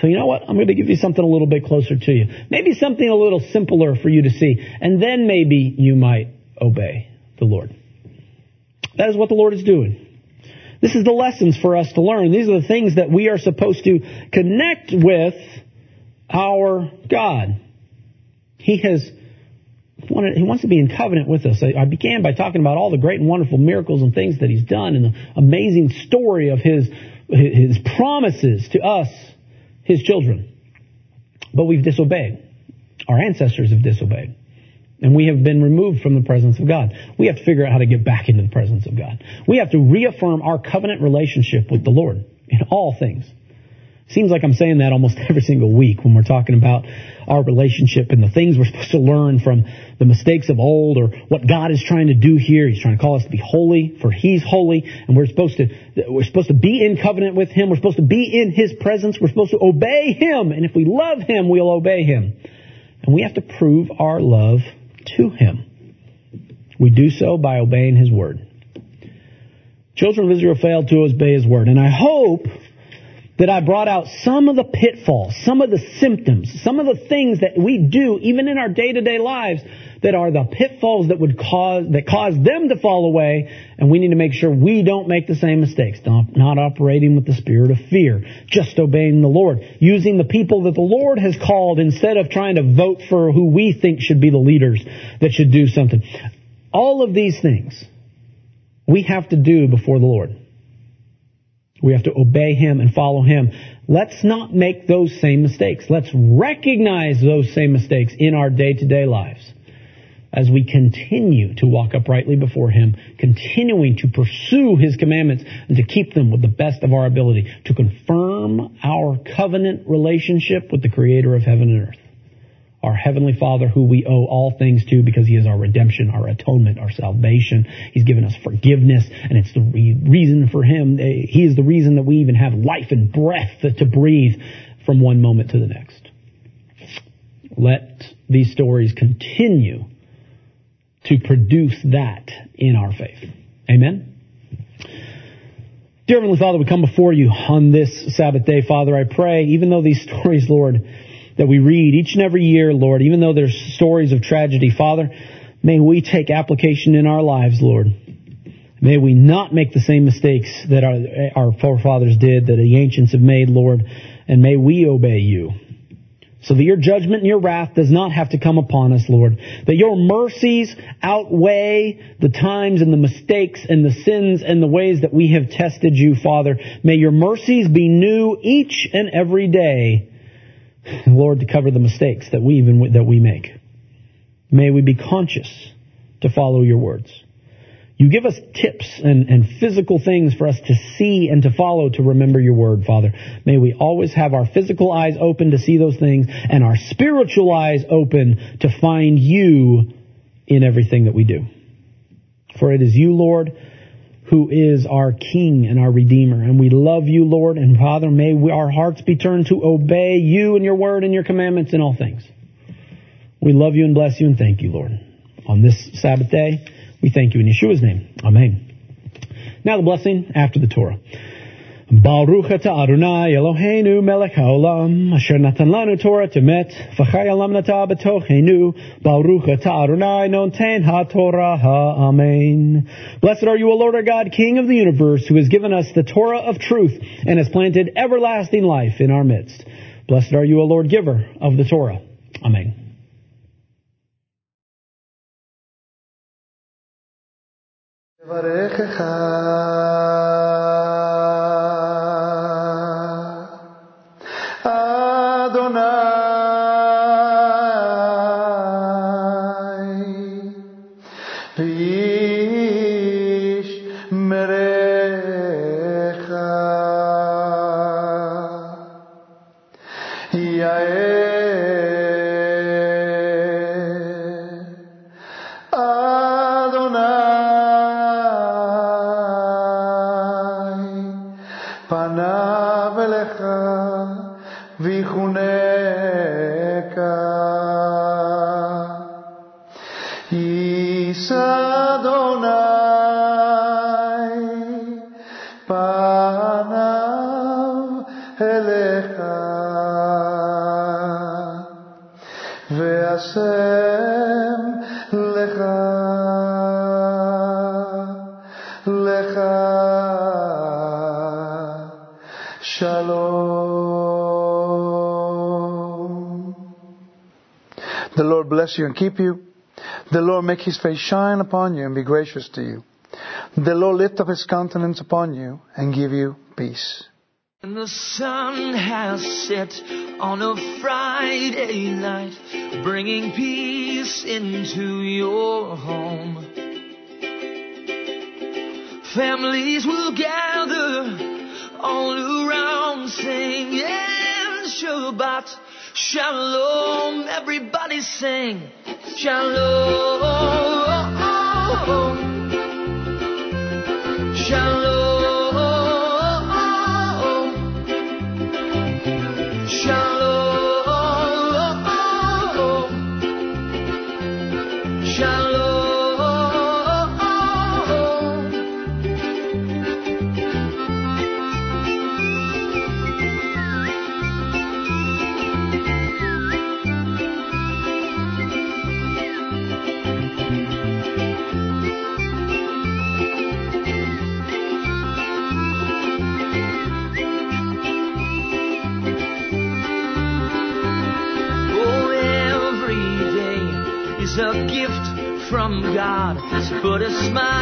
So you know what? I'm going to give you something a little bit closer to you. Maybe something a little simpler for you to see. And then maybe you might obey the Lord. That is what the Lord is doing. This is the lessons for us to learn. These are the things that we are supposed to connect with our God. He has wanted, he wants to be in covenant with us. I, I began by talking about all the great and wonderful miracles and things that he's done and the amazing story of his, his promises to us, his children. But we've disobeyed. Our ancestors have disobeyed. And we have been removed from the presence of God. We have to figure out how to get back into the presence of God. We have to reaffirm our covenant relationship with the Lord in all things. Seems like I'm saying that almost every single week when we're talking about our relationship and the things we're supposed to learn from the mistakes of old or what God is trying to do here. He's trying to call us to be holy for He's holy and we're supposed to, we're supposed to be in covenant with Him. We're supposed to be in His presence. We're supposed to obey Him. And if we love Him, we'll obey Him. And we have to prove our love to Him. We do so by obeying His word. Children of Israel failed to obey His word. And I hope that I brought out some of the pitfalls, some of the symptoms, some of the things that we do even in our day-to-day lives that are the pitfalls that would cause that cause them to fall away and we need to make sure we don't make the same mistakes. Not, not operating with the spirit of fear. Just obeying the lord. Using the people that the lord has called instead of trying to vote for who we think should be the leaders that should do something. All of these things we have to do before the lord we have to obey Him and follow Him. Let's not make those same mistakes. Let's recognize those same mistakes in our day-to-day lives as we continue to walk uprightly before Him, continuing to pursue His commandments and to keep them with the best of our ability, to confirm our covenant relationship with the Creator of heaven and earth our Heavenly Father who we owe all things to because He is our redemption, our atonement, our salvation. He's given us forgiveness and it's the re- reason for Him. He is the reason that we even have life and breath to breathe from one moment to the next. Let these stories continue to produce that in our faith. Amen. Dear Heavenly Father, we come before you on this Sabbath day, Father. I pray, even though these stories, Lord, that we read each and every year, Lord, even though there's stories of tragedy. Father, may we take application in our lives, Lord. May we not make the same mistakes that our, our forefathers did, that the ancients have made, Lord, and may we obey you. So that your judgment and your wrath does not have to come upon us, Lord. That your mercies outweigh the times and the mistakes and the sins and the ways that we have tested you, Father. May your mercies be new each and every day. Lord, to cover the mistakes that we even that we make. May we be conscious to follow your words. You give us tips and, and physical things for us to see and to follow to remember your word, Father. May we always have our physical eyes open to see those things and our spiritual eyes open to find you in everything that we do. For it is you, Lord, who is our King and our Redeemer. And we love you, Lord, and Father, may we, our hearts be turned to obey you and your word and your commandments in all things. We love you and bless you and thank you, Lord. On this Sabbath day, we thank you in Yeshua's name. Amen. Now the blessing after the Torah. Baruch ata Adonai Eloheinu melech haolam asher natan lanu Torat emet v'chai olam natah b'tochenu Baruch atah Adonai noten ha-Torah amen Blessed are you, O Lord our God, King of the universe, who has given us the Torah of truth and has planted everlasting life in our midst. Blessed are you, O Lord, giver of the Torah. Amen. Bless you and keep you. The Lord make his face shine upon you and be gracious to you. The Lord lift up his countenance upon you and give you peace. And the sun has set on a Friday night, bringing peace into your home. Families will gather all around singing Shabbat Shalom. Everybody sing Shalom. Shalom. God put a smile.